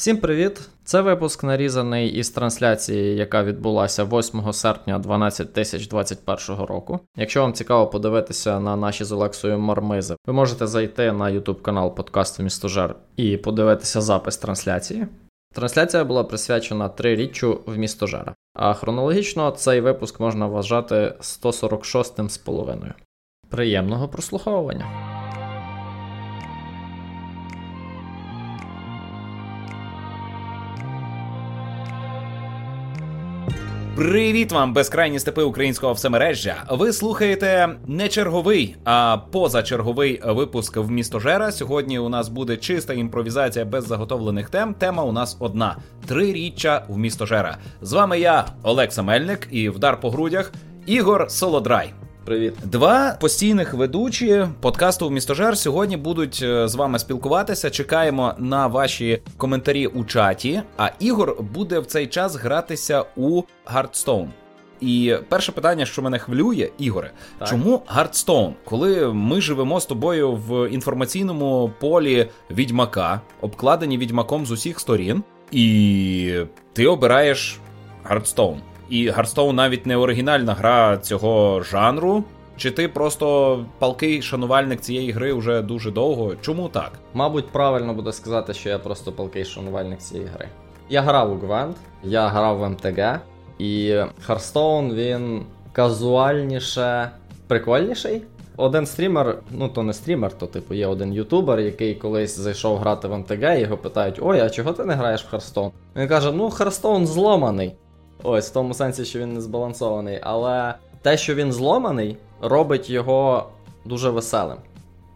Всім привіт! Це випуск нарізаний із трансляції, яка відбулася 8 серпня 12021 року. Якщо вам цікаво подивитися на наші з Олексою Мармизи, ви можете зайти на YouTube канал подкасту Містожер і подивитися запис трансляції. Трансляція була присвячена триріччю в містожера, а хронологічно цей випуск можна вважати 146 з половиною. Приємного прослуховування! Привіт вам, безкрайні степи українського всемережжя. Ви слухаєте не черговий, а позачерговий випуск в містожера. Сьогодні у нас буде чиста імпровізація без заготовлених тем. Тема у нас одна: триріччя в містожера. З вами я, Олекса Мельник, і вдар по грудях Ігор Солодрай. Привіт, два постійних ведучі подкасту в містожер сьогодні будуть е, з вами спілкуватися. Чекаємо на ваші коментарі у чаті. А Ігор буде в цей час гратися у Hearthstone. І перше питання, що мене хвилює, Ігоре, так. чому Hearthstone? коли ми живемо з тобою в інформаційному полі відьмака, обкладені відьмаком з усіх сторін, і ти обираєш Hearthstone? І Hearthstone навіть не оригінальна гра цього жанру. Чи ти просто палкий шанувальник цієї гри вже дуже довго? Чому так? Мабуть, правильно буде сказати, що я просто палкий шанувальник цієї гри. Я грав у Гвент, я грав в МТГ, і Hearthstone, він казуальніше прикольніший. Один стрімер, ну то не стрімер, то типу є один ютубер, який колись зайшов грати в МТГ, і його питають: Ой, а чого ти не граєш в Hearthstone? Він каже: Ну, Hearthstone зломаний. Ось в тому сенсі, що він не збалансований. Але те, що він зломаний, робить його дуже веселим.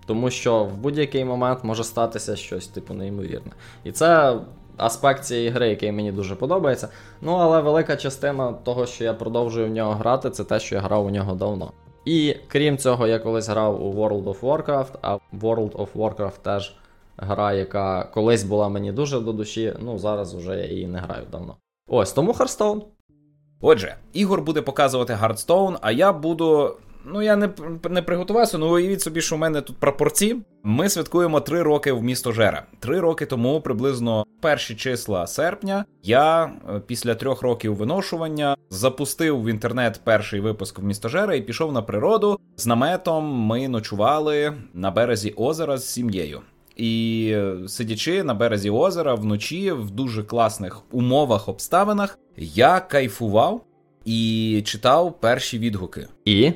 Тому що в будь-який момент може статися щось, типу, неймовірне. І це аспект цієї гри, який мені дуже подобається. Ну, але велика частина того, що я продовжую в нього грати, це те, що я грав у нього давно. І крім цього, я колись грав у World of Warcraft, а World of Warcraft теж гра, яка колись була мені дуже до душі, ну зараз вже я її не граю давно. Ось тому Hearthstone. Отже, Ігор буде показувати Hearthstone, а я буду. Ну, я не не приготувався, ну уявіть собі, що у мене тут прапорці. Ми святкуємо три роки в місто Жера. Три роки тому, приблизно перші числа серпня, я е, після трьох років виношування запустив в інтернет перший випуск в місто Жера і пішов на природу. З наметом ми ночували на березі озера з сім'єю. І сидячи на березі озера вночі в дуже класних умовах, обставинах, я кайфував і читав перші відгуки. І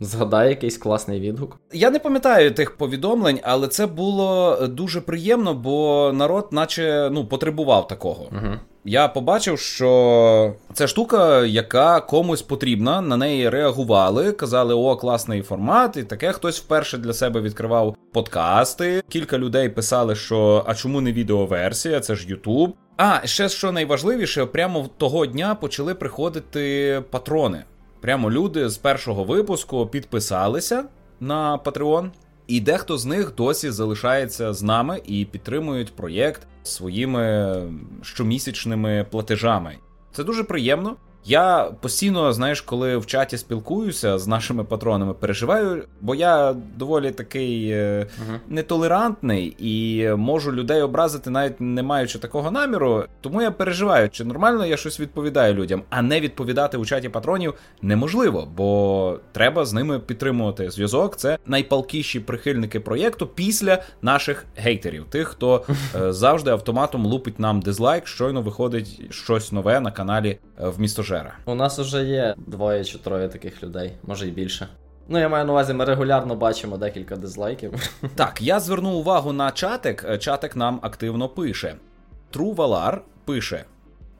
згадай якийсь класний відгук. Я не пам'ятаю тих повідомлень, але це було дуже приємно, бо народ, наче ну, потребував такого. Угу я побачив, що це штука, яка комусь потрібна, на неї реагували, казали, о, класний формат, і таке хтось вперше для себе відкривав подкасти. Кілька людей писали, що а чому не відеоверсія? Це ж Ютуб. А ще що найважливіше, прямо того дня почали приходити патрони. Прямо люди з першого випуску підписалися на Patreon. І дехто з них досі залишається з нами і підтримують проєкт своїми щомісячними платежами. Це дуже приємно. Я постійно, знаєш, коли в чаті спілкуюся з нашими патронами, переживаю, бо я доволі такий uh-huh. нетолерантний і можу людей образити, навіть не маючи такого наміру. Тому я переживаю, чи нормально я щось відповідаю людям, а не відповідати у чаті патронів неможливо, бо треба з ними підтримувати зв'язок. Це найпалкіші прихильники проєкту після наших гейтерів, тих, хто е, завжди автоматом лупить нам дизлайк, щойно виходить щось нове на каналі е, в місто Жера. У нас вже є двоє чи троє таких людей, може і більше. Ну, я маю на увазі, ми регулярно бачимо декілька дизлайків. Так, я зверну увагу на чатик. Чатик нам активно пише. Трувалар пише: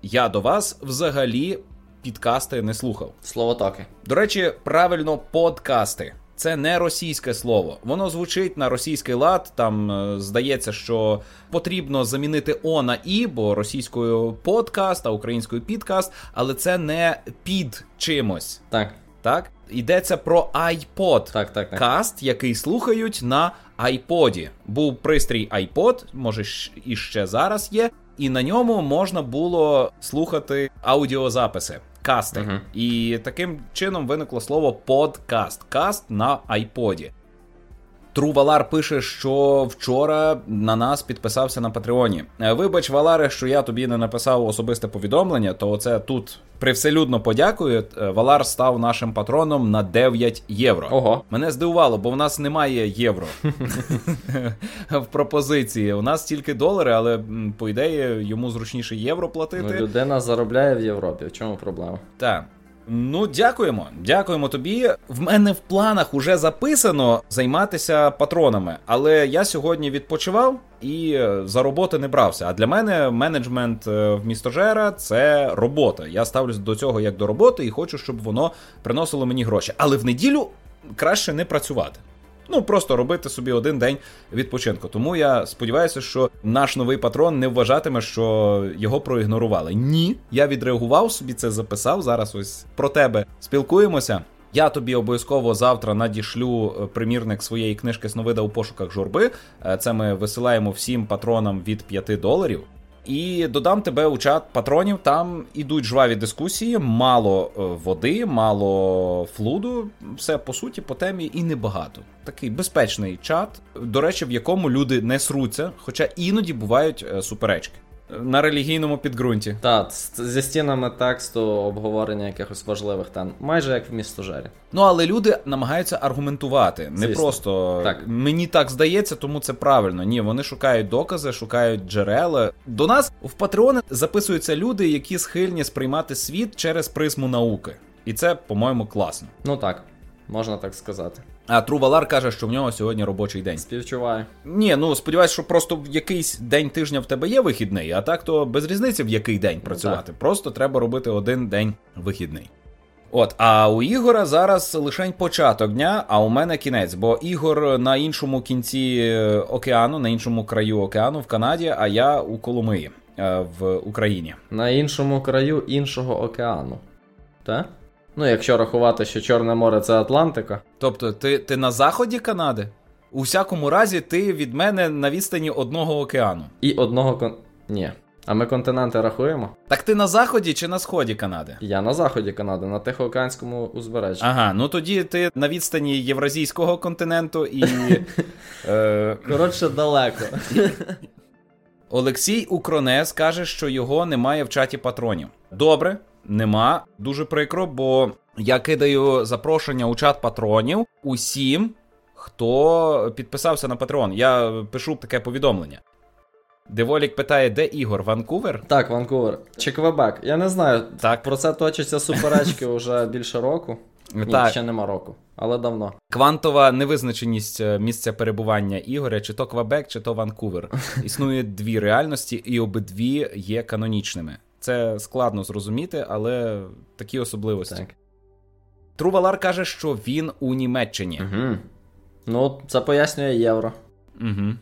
Я до вас взагалі підкасти не слухав. Слово таки. До речі, правильно подкасти. Це не російське слово. Воно звучить на російський лад. Там е, здається, що потрібно замінити О на І, бо російською подкаст, а українською підкаст, але це не під чимось. Так. Так? Йдеться про iPod так, так, так. каст, який слухають на iPod. Був пристрій iPod, може і ще зараз є, і на ньому можна було слухати аудіозаписи касти. Uh-huh. І таким чином виникло слово подкаст. Каст на айподі. Тру Валар пише, що вчора на нас підписався на Патреоні. Е, вибач, Валаре, що я тобі не написав особисте повідомлення, то це тут привселюдно подякую. Е, Валар став нашим патроном на 9 євро. Ого. Мене здивувало, бо в нас немає євро в пропозиції. У нас тільки долари, але по ідеї йому зручніше євро платити. Ну, Людина заробляє в Європі. В чому проблема? Так. Ну, дякуємо. Дякуємо тобі. В мене в планах уже записано займатися патронами, але я сьогодні відпочивав і е, за роботи не брався. А для мене менеджмент е, в містожера це робота. Я ставлюсь до цього як до роботи і хочу, щоб воно приносило мені гроші. Але в неділю краще не працювати. Ну, просто робити собі один день відпочинку. Тому я сподіваюся, що наш новий патрон не вважатиме, що його проігнорували. Ні, я відреагував собі, це записав. Зараз ось про тебе спілкуємося. Я тобі обов'язково завтра надішлю е, примірник своєї книжки Сновида у пошуках журби. Е, це ми висилаємо всім патронам від 5 доларів. І додам тебе у чат патронів. Там ідуть жваві дискусії, мало е, води, мало флуду. Все по суті, по темі і небагато. Такий безпечний чат, до речі, в якому люди не сруться, хоча іноді бувають е, суперечки на релігійному підґрунті. Так, зі стінами тексту обговорення якихось важливих тем, майже як в містожері. Ну але люди намагаються аргументувати. Не Звісно. просто так. мені так здається, тому це правильно. Ні, вони шукають докази, шукають джерела. До нас в Патреони записуються люди, які схильні сприймати світ через призму науки. І це, по-моєму, класно. Ну так, можна так сказати. А Трувалар каже, що в нього сьогодні робочий день. Співчуваю. Ні, ну сподіваюсь, що просто в якийсь день тижня в тебе є вихідний, а так то без різниці в який день працювати. Ну, просто треба робити один день вихідний. От, а у Ігора зараз лишень початок дня, а у мене кінець, бо Ігор на іншому кінці е, океану, на іншому краю океану в Канаді, а я у Коломиї е, в Україні. На іншому краю іншого океану. Так? Ну, якщо рахувати, що Чорне море це Атлантика. Тобто, ти ти на заході Канади? У всякому разі, ти від мене на відстані одного океану. І одного кон. Ні. А ми континенти рахуємо? Так ти на заході чи на сході Канади? Я на заході Канади, на Тихоокеанському узбережжі. Ага, ну тоді ти на відстані Євразійського континенту і. е... Коротше, далеко. Олексій Укронес каже, що його немає в чаті патронів. Добре, нема. Дуже прикро, бо я кидаю запрошення у чат патронів усім, хто підписався на патрон. Я пишу таке повідомлення. Деволік питає, де Ігор? Ванкувер? Так, Ванкувер. Чи Квебек? Я не знаю. Так. Про це точаться суперечки вже більше року. Ні, так. ще нема року, але давно. Квантова невизначеність е, місця перебування Ігоря, чи то Квебек, чи то Ванкувер. Існує дві реальності, і обидві є канонічними. Це складно зрозуміти, але такі особливості. Так. Трувалар каже, що він у Німеччині. Угу. Ну, це пояснює євро. Угу.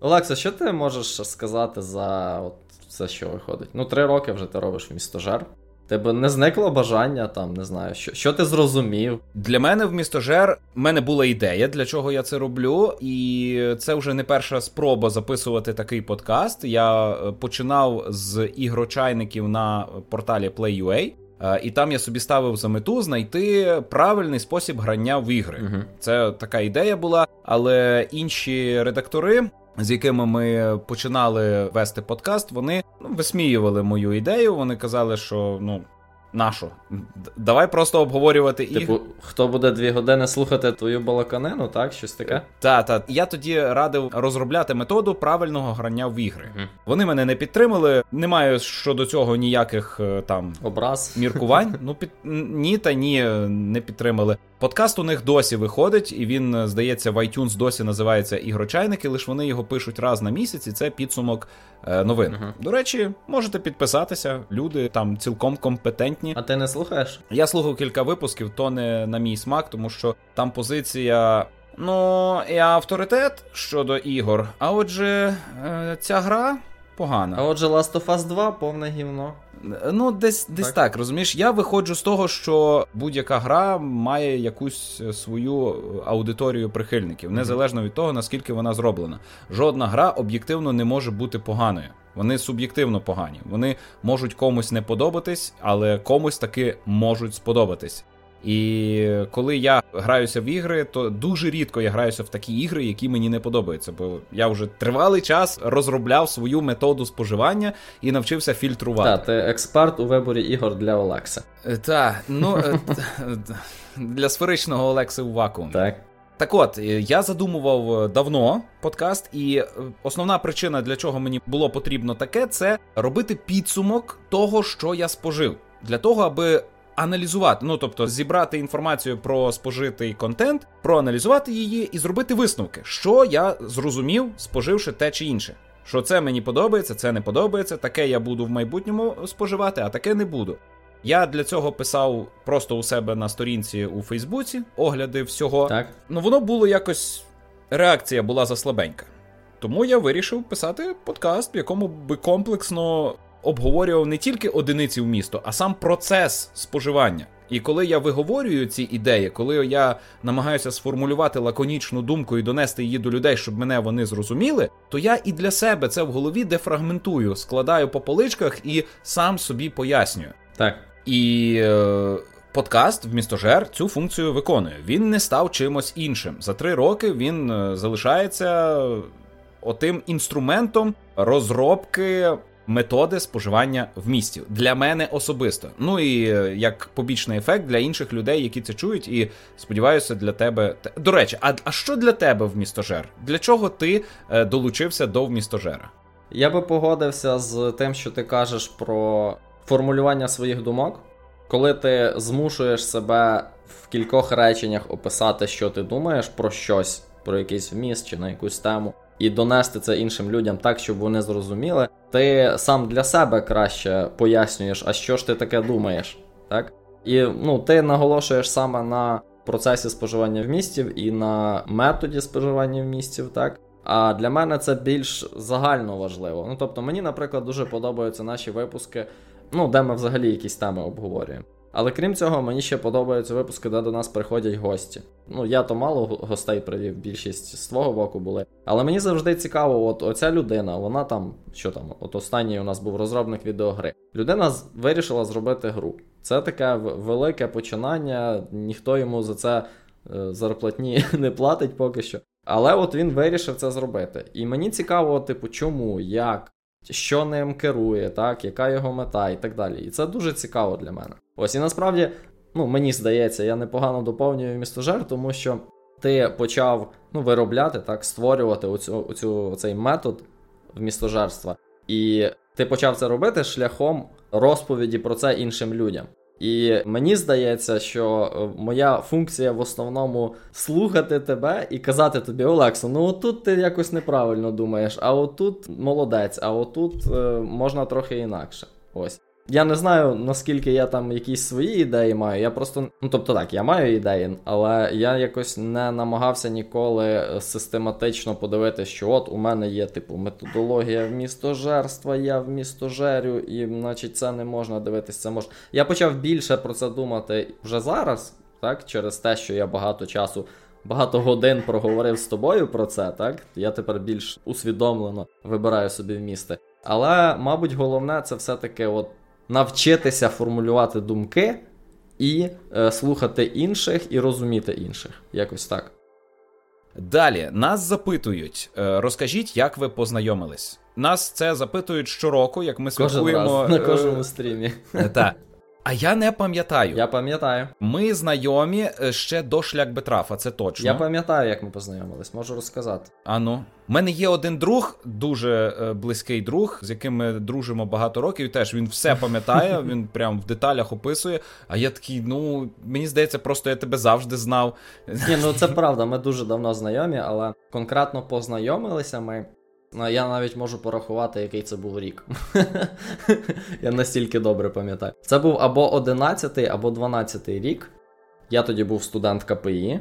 Олекса, що ти можеш сказати за от все, що виходить? Ну, три роки вже ти робиш в містожер. Тебе не зникло бажання там, не знаю, що що ти зрозумів? Для мене в містожер в мене була ідея, для чого я це роблю, і це вже не перша спроба записувати такий подкаст. Я е, починав з ігрочайників на порталі Play.ua, е, і там я собі ставив за мету знайти правильний спосіб грання в ігри. Угу. Це така ідея була, але інші редактори з якими ми починали вести подкаст, вони ну, висміювали мою ідею. Вони казали, що ну Нащо? Давай просто обговорювати типу, хто буде дві години слухати твою балаканину, так? Щось таке? Так, так. Я тоді радив розробляти методу правильного грання в ігри. Угу. Вони мене не підтримали. Не маю щодо цього ніяких е, там образ міркувань. Ну, під ні та ні, не підтримали. Подкаст у них досі виходить, і він, здається, в iTunes досі називається Ігрочайники, лише вони його пишуть раз на місяць, і це підсумок е, новин. Угу. До речі, можете підписатися. Люди там цілком компетентні. А ти не слухаєш? Я слухав кілька випусків, то не на мій смак, тому що там позиція. Ну, і авторитет щодо ігор. А отже, е, ця гра погана. А отже, Last of Us 2 повне гівно. Ну, десь десь так. так розумієш. Я виходжу з того, що будь-яка гра має якусь свою аудиторію прихильників, незалежно від того, наскільки вона зроблена. Жодна гра об'єктивно не може бути поганою. Вони суб'єктивно погані. Вони можуть комусь не подобатись, але комусь таки можуть сподобатись. І коли я граюся в ігри, то дуже рідко я граюся в такі ігри, які мені не подобаються. Бо я вже тривалий час розробляв свою методу споживання і навчився фільтрувати. Так, ти експерт у виборі ігор для Олекса. Е, так, ну е, для сферичного Олекси у вакуумі. Так. Так от, е, я задумував давно подкаст, і основна причина, для чого мені було потрібно таке, це робити підсумок того, що я спожив. Для того, аби аналізувати, ну тобто зібрати інформацію про спожитий контент, проаналізувати її і зробити висновки, що я зрозумів, споживши те чи інше. Що це мені подобається, це не подобається, таке я буду в майбутньому споживати, а таке не буду. Я для цього писав просто у себе на сторінці у Фейсбуці огляди всього. Так. Ну воно було якось. Реакція була заслабенька. Тому я вирішив писати подкаст, в якому би комплексно обговорював не тільки одиниці в місто, а сам процес споживання. І коли я виговорюю ці ідеї, коли я намагаюся сформулювати лаконічну думку і донести її до людей, щоб мене вони зрозуміли, то я і для себе це в голові дефрагментую, складаю по поличках і сам собі пояснюю. Так. І е, подкаст в містожер цю функцію виконує. Він не став чимось іншим. За три роки він е, залишається отим інструментом розробки методи споживання вмістів для мене особисто. Ну і е, як побічний ефект для інших людей, які це чують, і сподіваюся, для тебе до речі, а, а що для тебе в містожер? Для чого ти е, долучився до вмістожера? Я би погодився з тим, що ти кажеш про формулювання своїх думок, коли ти змушуєш себе в кількох реченнях описати, що ти думаєш про щось, про якийсь вміст чи на якусь тему і донести це іншим людям так, щоб вони зрозуміли, ти сам для себе краще пояснюєш, а що ж ти таке думаєш, так? І ну, ти наголошуєш саме на процесі споживання вмістів і на методі споживання вмістів, так? А для мене це більш загально важливо. Ну тобто, мені, наприклад, дуже подобаються наші випуски, ну, де ми взагалі якісь теми обговорюємо. Але крім цього, мені ще подобаються випуски, де до нас приходять гості. Ну, я то мало гостей привів, більшість з твого боку були. Але мені завжди цікаво, от оця людина, вона там, що там, от останній у нас був розробник відеогри. Людина вирішила зробити гру. Це таке велике починання, ніхто йому за це е, зарплатні не платить поки що. Але от він вирішив це зробити. І мені цікаво, типу, чому, як, що ним керує, так, яка його мета і так далі. І це дуже цікаво для мене. Ось і насправді, ну мені здається, я непогано доповнюю містожер, тому що ти почав ну, виробляти, так, створювати оцю, оцю, цей метод вмістожерства. І ти почав це робити шляхом розповіді про це іншим людям. І мені здається, що е, моя функція в основному слухати тебе і казати тобі, Олексо, ну отут ти якось неправильно думаєш, а отут молодець, а отут е, можна трохи інакше. Ось. Я не знаю, наскільки я там якісь свої ідеї маю. Я просто, ну тобто так, я маю ідеї, але я якось не намагався ніколи е, систематично подивитися, що от у мене є, типу, методологія вмістожерства, я вмістожерю, і, значить, це не можна дивитися, це можна. Я почав більше про це думати вже зараз, так, через те, що я багато часу. Багато годин проговорив з тобою про це, так? Я тепер більш усвідомлено вибираю собі вмісти. Але, мабуть, головне це все-таки от навчитися формулювати думки і е, слухати інших і розуміти інших. Якось так. Далі нас запитують, е, розкажіть, як ви познайомились. Нас це запитують щороку, як ми святкуємо раз, на кожному стрімі. Е, так. А я не пам'ятаю. Я пам'ятаю. Ми знайомі е, ще до шлях Бетрафа, це точно. Я пам'ятаю, як ми познайомились, можу розказати. Ану. У мене є один друг, дуже е, близький друг, з яким ми дружимо багато років. Теж він все пам'ятає, він прям в деталях описує. А я такий, ну мені здається, просто я тебе завжди знав. Ні, ну це правда, ми дуже давно знайомі, але конкретно познайомилися ми. Ну, я навіть можу порахувати, який це був рік. Я настільки добре пам'ятаю. Це був або 11 або 12 рік. Я тоді був студент КПІ,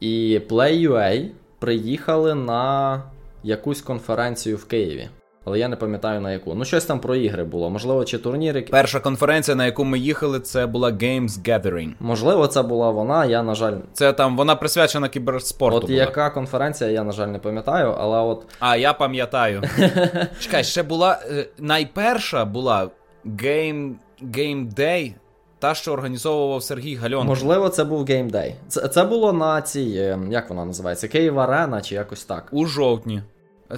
і Play.ua приїхали на якусь конференцію в Києві але я не пам'ятаю на яку. Ну, щось там про ігри було. Можливо, чи турніри. Перша конференція, на яку ми їхали, це була Games Gathering. Можливо, це була вона. Я, на жаль. Це там вона присвячена кіберспорту. От була. яка конференція, я, на жаль, не пам'ятаю, але от. А, я пам'ятаю. Чекай, ще була. Е, найперша була Game, Game Day. та, що організовував Сергій Гальон. Можливо, це був геймдей. Це це було на цій, е, як вона називається? Київ Арена чи якось так. У жовтні.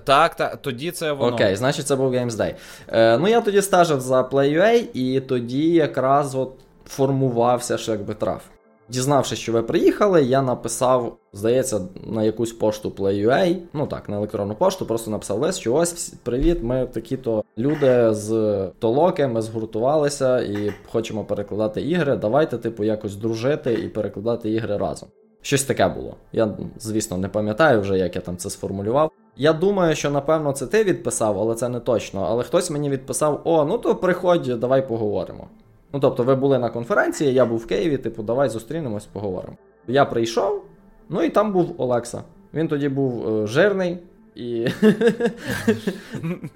Так, так, тоді це воно. Окей, значить, це був Games Day. Е, Ну, я тоді стежив за Play.ua, і тоді якраз от формувався що якби трав. Дізнавшись, що ви приїхали, я написав, здається, на якусь пошту Play.ua, ну так, на електронну пошту, просто написав лист, що ось привіт, ми такі-то люди з толоки, ми згуртувалися і хочемо перекладати ігри. Давайте, типу, якось дружити і перекладати ігри разом. Щось таке було. Я, звісно, не пам'ятаю вже, як я там це сформулював. Я думаю, що напевно це ти відписав, але це не точно. Але хтось мені відписав: О, ну то приходь, давай поговоримо. Ну тобто, ви були на конференції, я був в Києві, типу, давай зустрінемось, поговоримо. Я прийшов, ну і там був Олекса. Він тоді був е, жирний, і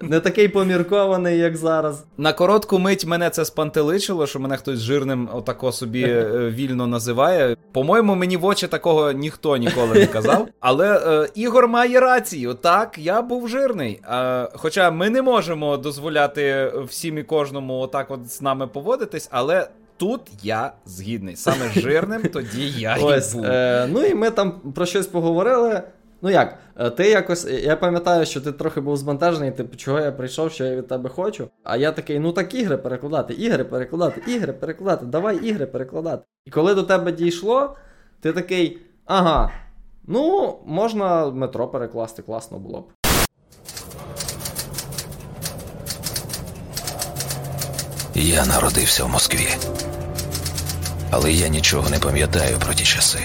не такий поміркований, як зараз. На коротку мить мене це спантеличило, що мене хтось жирним отако собі е, вільно називає. По-моєму, мені в очі такого ніхто ніколи не казав. Але е, Ігор має рацію. Так, я був жирний. Е, хоча ми не можемо дозволяти всім і кожному отак от з нами поводитись, але. Тут я згідний. Саме жирним тоді я Ось, і був. Е, Ну і ми там про щось поговорили. Ну як, е, ти якось, я пам'ятаю, що ти трохи був збентежений, типу, чого я прийшов, що я від тебе хочу. А я такий, ну так ігри перекладати, ігри перекладати, ігри перекладати, давай ігри перекладати. І коли до тебе дійшло, ти такий, ага, ну, можна метро перекласти, класно було б. Я народився в Москві, але я нічого не пам'ятаю про ті часи.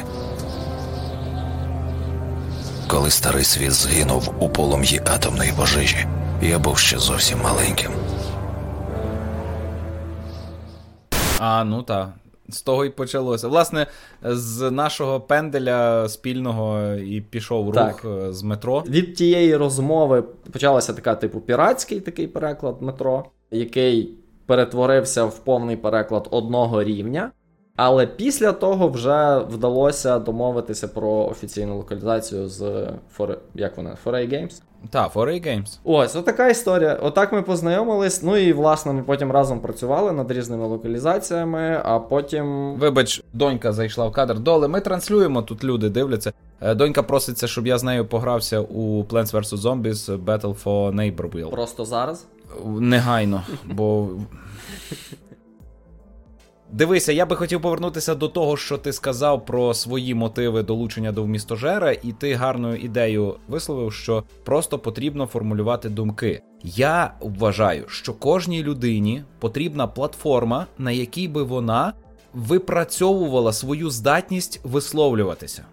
Коли старий світ згинув у полум'ї атомної пожежі, я був ще зовсім маленьким. А, ну так. З того і почалося. Власне, з нашого пенделя спільного і пішов рух Так. е, з метро. Від тієї розмови почалася така, типу, піратський такий переклад метро, який перетворився в повний переклад одного рівня. Але після того вже вдалося домовитися про офіційну локалізацію з Форе... як вона? Foray Games? Так, Foray Games. Ось, отака історія. Отак ми познайомились. Ну і власне ми потім разом працювали над різними локалізаціями, а потім. Вибач, донька зайшла в кадр. Доле, ми транслюємо, тут люди дивляться. Е, Донька проситься, щоб я з нею погрався у Plants vs. Zombies Battle for Neighborville. Просто зараз. Негайно, бо. Дивися, я би хотів повернутися до того, що ти сказав про свої мотиви долучення до вмістожера, і ти гарною ідею висловив, що просто потрібно формулювати думки. Я вважаю, що кожній людині потрібна платформа, на якій би вона випрацьовувала свою здатність висловлюватися.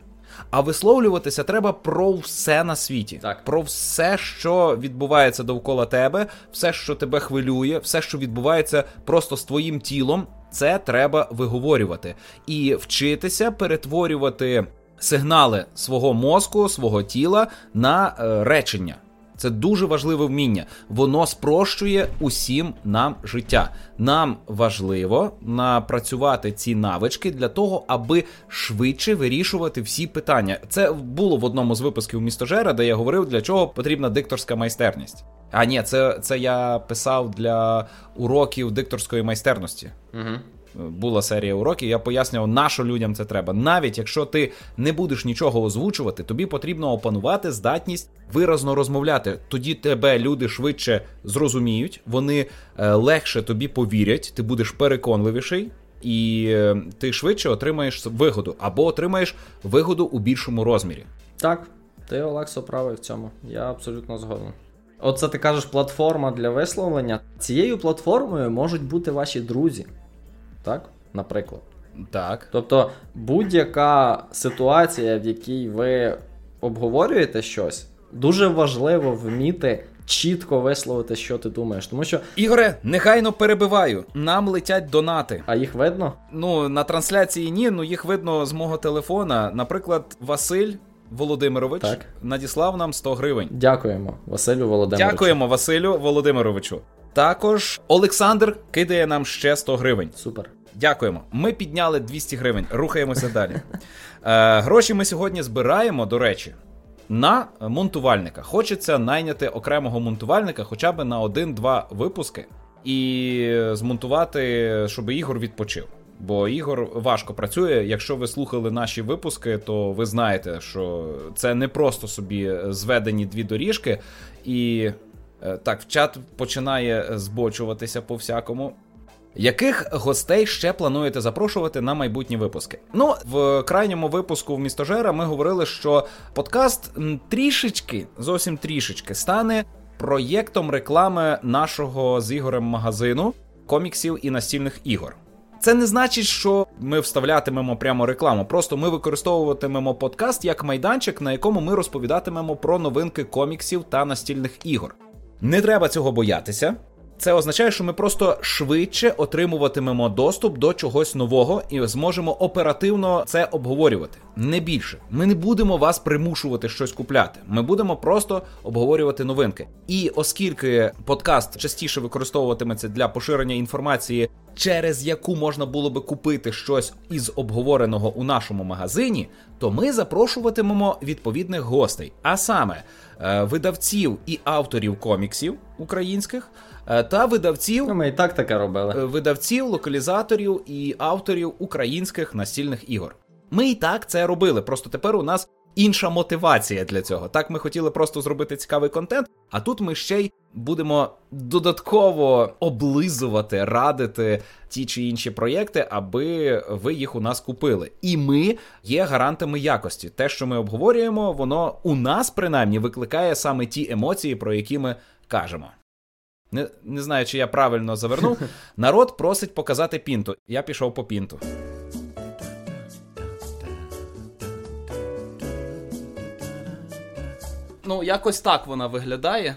А висловлюватися треба про все на світі, Так. про все, що відбувається довкола тебе, все, що тебе хвилює, все, що відбувається просто з твоїм тілом, це треба виговорювати і вчитися перетворювати сигнали свого мозку, свого тіла на е, речення. Це дуже важливе вміння. Воно спрощує усім нам життя. Нам важливо напрацювати ці навички для того, аби швидше вирішувати всі питання. Це було в одному з випусків містожера, де я говорив, для чого потрібна дикторська майстерність. А ні, це, це я писав для уроків дикторської майстерності. Угу. Була серія уроків, я пояснював, на людям це треба. Навіть якщо ти не будеш нічого озвучувати, тобі потрібно опанувати здатність виразно розмовляти. Тоді тебе люди швидше зрозуміють, вони е, легше тобі повірять, ти будеш переконливіший, і е, ти швидше отримаєш вигоду або отримаєш вигоду у більшому розмірі. Так, ти, Олексо, правий в цьому. Я абсолютно згоден. Оце ти кажеш платформа для висловлення. Цією платформою можуть бути ваші друзі. Так? Наприклад. Так. Тобто будь-яка ситуація, в якій ви обговорюєте щось, дуже важливо вміти чітко висловити, що ти думаєш. Тому що, Ігоре, нехайно перебиваю. Нам летять донати. а їх видно? Ну, на трансляції ні, ну їх видно з мого телефона. Наприклад, Василь Володимирович Так. надіслав нам 100 гривень. Дякуємо, Василю Володимировичу. Дякуємо Василю Володимировичу. Також Олександр кидає нам ще 100 гривень. Супер. Дякуємо. Ми підняли 200 гривень. Рухаємося далі. Е, гроші ми сьогодні збираємо, до речі, на монтувальника. Хочеться найняти окремого монтувальника хоча б на один-два випуски і змонтувати, щоб Ігор відпочив. Бо Ігор важко працює. Якщо ви слухали наші випуски, то ви знаєте, що це не просто собі зведені дві доріжки, і так, в чат починає збочуватися по всякому. Яких гостей ще плануєте запрошувати на майбутні випуски? Ну, в крайньому випуску в містожера ми говорили, що подкаст трішечки, зовсім трішечки, стане проєктом реклами нашого з Ігорем магазину коміксів і настільних ігор. Це не значить, що ми вставлятимемо прямо рекламу. Просто ми використовуватимемо подкаст як майданчик, на якому ми розповідатимемо про новинки коміксів та настільних ігор. Не треба цього боятися. Це означає, що ми просто швидше отримуватимемо доступ до чогось нового і зможемо оперативно це обговорювати. Не більше. Ми не будемо вас примушувати щось купляти. Ми будемо просто обговорювати новинки. І оскільки подкаст частіше використовуватиметься для поширення інформації, через яку можна було би купити щось із обговореного у нашому магазині, то ми запрошуватимемо відповідних гостей, а саме е, видавців і авторів коміксів українських. Е, та видавців ну, ми і так таке робили. Е, видавців, локалізаторів і авторів українських настільних ігор. Ми і так це робили. Просто тепер у нас інша мотивація для цього. Так ми хотіли просто зробити цікавий контент, а тут ми ще й будемо додатково облизувати, радити ті чи інші проєкти, аби ви їх у нас купили. І ми є гарантами якості. Те, що ми обговорюємо, воно у нас принаймні викликає саме ті емоції, про які ми кажемо. Не не знаю, чи я правильно завернув. Народ просить показати пінту. Я пішов по пінту. Ну, якось так вона виглядає.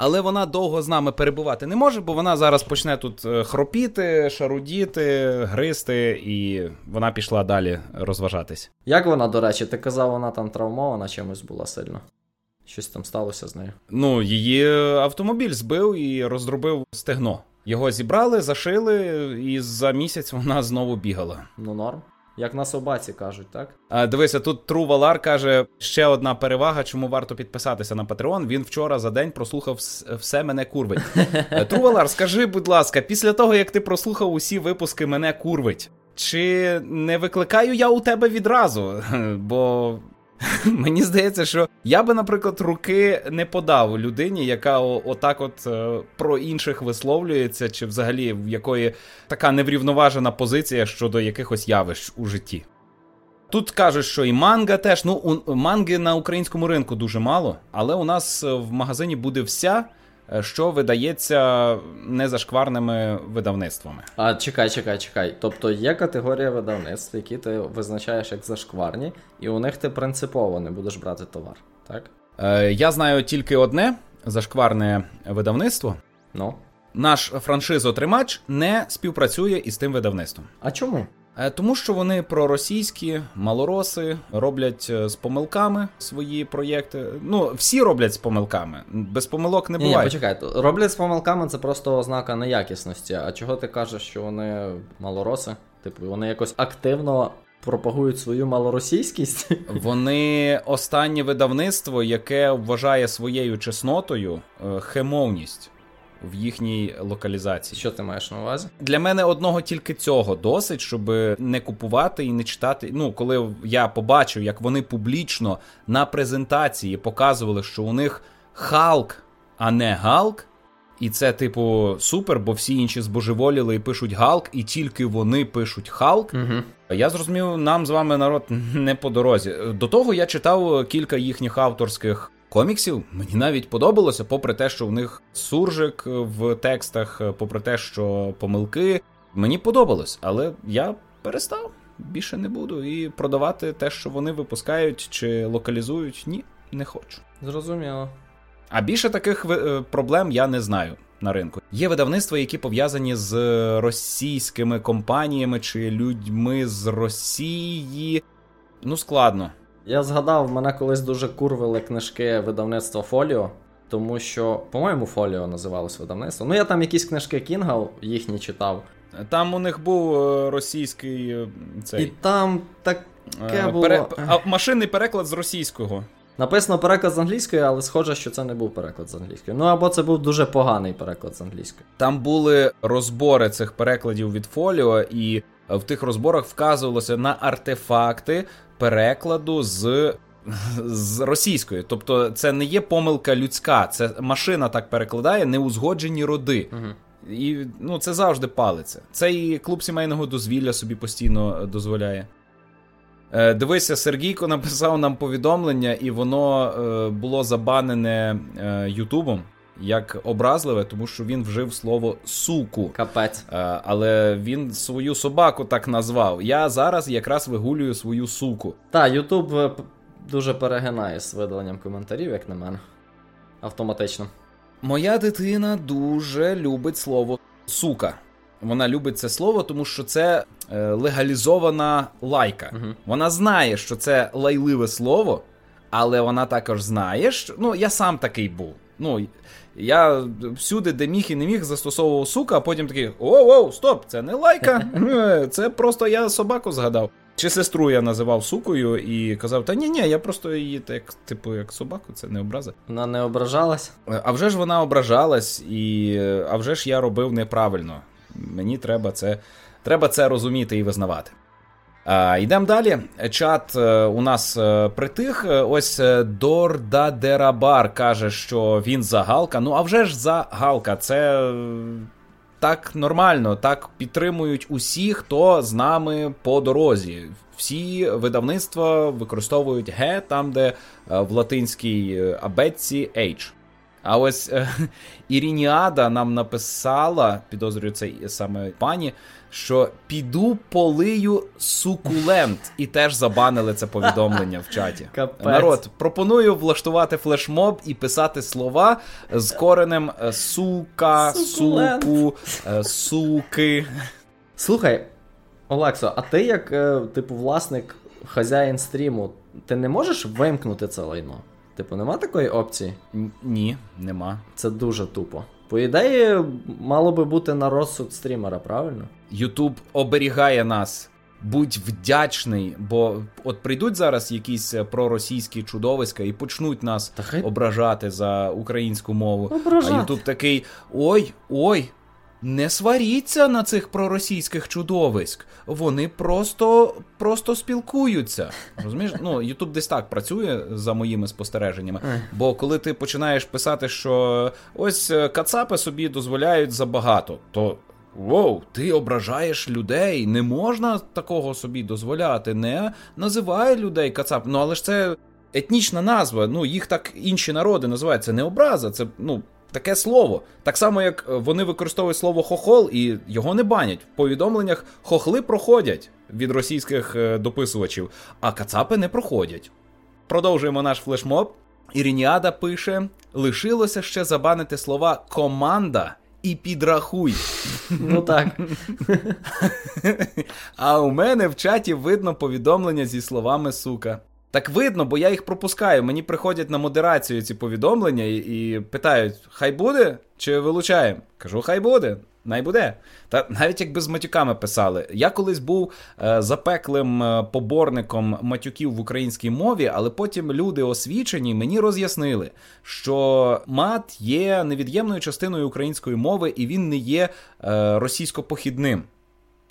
Але вона довго з нами перебувати не може, бо вона зараз почне тут е, хропіти, шарудіти, гризти, і вона пішла далі розважатись. Як вона, до речі, ти казав, вона там травмована чимось була сильно. Щось там сталося з нею. Ну, її автомобіль збив і роздробив стегно. Його зібрали, зашили, і за місяць вона знову бігала. Ну, норм. Як на собаці кажуть, так? А, Дивися, тут Тру Валар каже: ще одна перевага, чому варто підписатися на Patreon. Він вчора за день прослухав все мене курвить. Тру Валар, скажи, будь ласка, після того як ти прослухав усі випуски мене курвить, чи не викликаю я у тебе відразу? Бо Мені здається, що я би, наприклад, руки не подав людині, яка отак от е, про інших висловлюється, чи взагалі в якої така неврівноважена позиція щодо якихось явищ у житті. Тут кажуть, що і манга теж. Ну, у манги на українському ринку дуже мало, але у нас в магазині буде вся. Е, що видається незашкварними видавництвами. А чекай, чекай, чекай. Тобто є категорія видавництв, які ти визначаєш як зашкварні, і у них ти принципово не будеш брати товар, так? Е, Я знаю тільки одне зашкварне видавництво. Ну. Наш франшизотримач не співпрацює із тим видавництвом. А чому? Е, тому що вони проросійські, малороси роблять е, з помилками свої проєкти. Ну, всі роблять з помилками. Без помилок не буває. Ні, почекай, роблять з помилками це просто ознака неякісності. А чого ти кажеш, що вони малороси? Типу, вони якось активно. Пропагують свою малоросійськість. Вони останнє видавництво, яке вважає своєю чеснотою е, хемовність в їхній локалізації. Що ти маєш на увазі? Для мене одного тільки цього досить, щоб не купувати і не читати. Ну, коли я побачив, як вони публічно на презентації показували, що у них Халк, а не Галк. І це, типу, супер, бо всі інші збожеволіли і пишуть Галк, і тільки вони пишуть Халк. Угу. Я зрозумів, нам з вами народ не по дорозі. До того я читав кілька їхніх авторських коміксів мені навіть подобалося, попри те, що в них суржик в текстах, попри те, що помилки. Мені подобалось, але я перестав. Більше не буду. І продавати те, що вони випускають чи локалізують, ні, не хочу. Зрозуміло. А більше таких е, проблем я не знаю на ринку. Є видавництва, які пов'язані з російськими компаніями чи людьми з Росії. Ну, складно. Я згадав, мене колись дуже курвили книжки видавництва Фоліо, тому що, по-моєму, Фоліо називалось видавництво. Ну, я там якісь книжки Кінга їхні читав. Там у них був е, російський е, цей. І там таке е, було. Пере... А, Машинний переклад з російського. Написано переклад з англійської, але схоже, що це не був переклад з англійської. Ну або це був дуже поганий переклад з англійської. Там були розбори цих перекладів від Фоліо, і в тих розборах вказувалося на артефакти перекладу з. З російської, тобто це не є помилка людська, це машина так перекладає неузгоджені роди. Угу. І ну, це завжди палиться. Це і клуб сімейного дозвілля собі постійно дозволяє. Е, Дивися, Сергійко написав нам повідомлення, і воно е, було забанене е, Ютубом як образливе, тому що він вжив слово суку. Капець. Е, але він свою собаку так назвав. Я зараз якраз вигулюю свою суку. Так, Ютуб е, дуже перегинає з видаленням коментарів, як на мене. Автоматично. Моя дитина дуже любить слово сука. Вона любить це слово, тому що це е, легалізована лайка. Угу. Вона знає, що це лайливе слово, але вона також знає, що ну я сам такий був. Ну я всюди, де міг і не міг, застосовував сука, а потім такий: оу, стоп, це не лайка. Це просто я собаку згадав. Чи сестру я називав сукою і казав, та ні, ні, я просто її так, типу, як собаку, це не образа. Вона не ображалась? А вже ж вона ображалась, і а вже ж я робив неправильно. Мені треба це треба це розуміти і визнавати. Йдемо далі. Чат е, у нас е, притих. Ось е, Дордадерабар каже, що він за Галка. Ну, а вже ж за Галка. Це так нормально, так підтримують усі, хто з нами по дорозі. Всі видавництва використовують Г там, де в латинській абетці H. А ось е, Ірініада нам написала, підозрюю це саме пані, що піду полию сукулент. І теж забанили це повідомлення в чаті. Капець. Народ, пропоную влаштувати флешмоб і писати слова з коренем е, сука, Сукулент. суку, е, суки. Слухай, Олексо, а ти як, е, типу, власник, хазяїн стріму, ти не можеш вимкнути це лайно? Типу, нема такої опції? Ні, нема. Це дуже тупо. По ідеї, мало би бути на розсуд стрімера, правильно? Ютуб оберігає нас. Будь вдячний, бо от прийдуть зараз якісь е, проросійські чудовиська і почнуть нас хай... ображати за українську мову. Ображати. А Ютуб такий: ой, ой, не сваріться на цих проросійських чудовиськ. Вони просто просто спілкуються. Розумієш? Ну, Ютуб десь так працює за моїми спостереженнями. Бо коли ти починаєш писати, що ось е, кацапи собі дозволяють забагато, то. Воу, ти ображаєш людей, не можна такого собі дозволяти. Не називай людей кацап. Ну але ж це етнічна назва. Ну їх так інші народи називають. Це не образа, це ну таке слово. Так само, як е, вони використовують слово хохол і його не банять. В повідомленнях хохли проходять від російських е, дописувачів, а кацапи не проходять. Продовжуємо наш флешмоб. Ірініада пише: лишилося ще забанити слова команда. І підрахуй. Ну так. А у мене в чаті видно повідомлення зі словами сука. Так видно, бо я їх пропускаю. Мені приходять на модерацію ці повідомлення і, і питають: хай буде чи вилучаємо? Кажу, хай буде. Най буде. Та навіть якби з матюками писали. Я колись був е, запеклим е, поборником матюків в українській мові, але потім люди освічені мені роз'яснили, що мат є невід'ємною частиною української мови, і він не є е, російсько-похідним.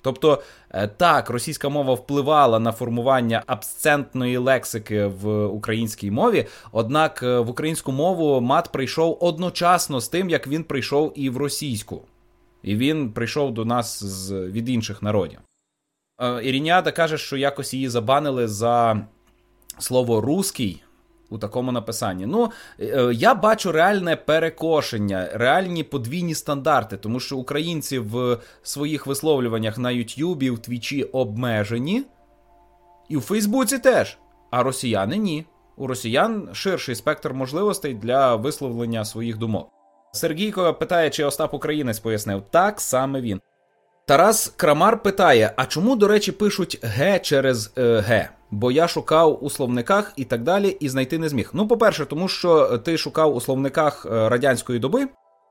Тобто, е, так, російська мова впливала на формування абсцентної лексики в українській мові, однак е, в українську мову мат прийшов одночасно з тим, як він прийшов і в російську. І він прийшов до нас з, від інших народів. Е, Ірініада каже, що якось її забанили за слово «русський», у такому написанні. Ну, е, я бачу реальне перекошення, реальні подвійні стандарти, тому що українці в своїх висловлюваннях на Ютюбі, в Твічі обмежені, і в Фейсбуці теж. А росіяни ні. У росіян ширший спектр можливостей для висловлення своїх думок. Сергійко питає, чи Остап Українець пояснив. Так саме він. Тарас Крамар питає: а чому, до речі, пишуть Г через е, Г? Бо я шукав у словниках і так далі, і знайти не зміг. Ну, по-перше, тому що ти шукав у словниках е, радянської доби,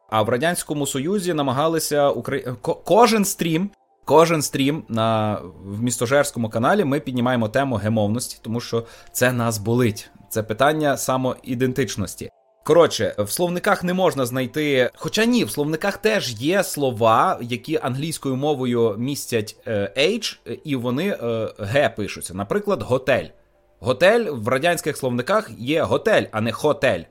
а в Радянському Союзі намагалися Украї... кожен стрім. Кожен стрім на в містожерському каналі ми піднімаємо тему гемовності, тому що це нас болить. Це питання самоідентичності. Коротше, в словниках не можна знайти. Хоча ні, в словниках теж є слова, які англійською мовою містять е, H, і вони е, Г пишуться. Наприклад, готель. Готель в радянських словниках є готель, а не хотель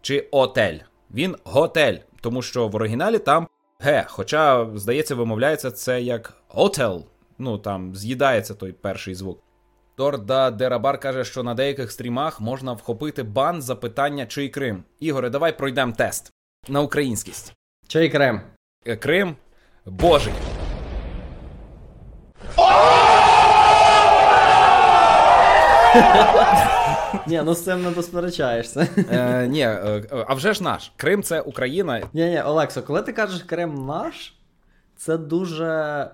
чи отель. Він готель, тому що в оригіналі там Г. Хоча, здається, вимовляється це як отел. Ну там з'їдається той перший звук. Торда Дерабар каже, що на деяких стрімах можна вхопити бан за питання чий Крим. Ігоре, давай пройдемо тест на українськість. Чий Крим? Е, Крим Божий. Ні, ну з цим не посперечаєшся. Е, ні, е, а вже ж наш. Крим це Україна. Ні, ні, Олексо, коли ти кажеш Крим наш, це дуже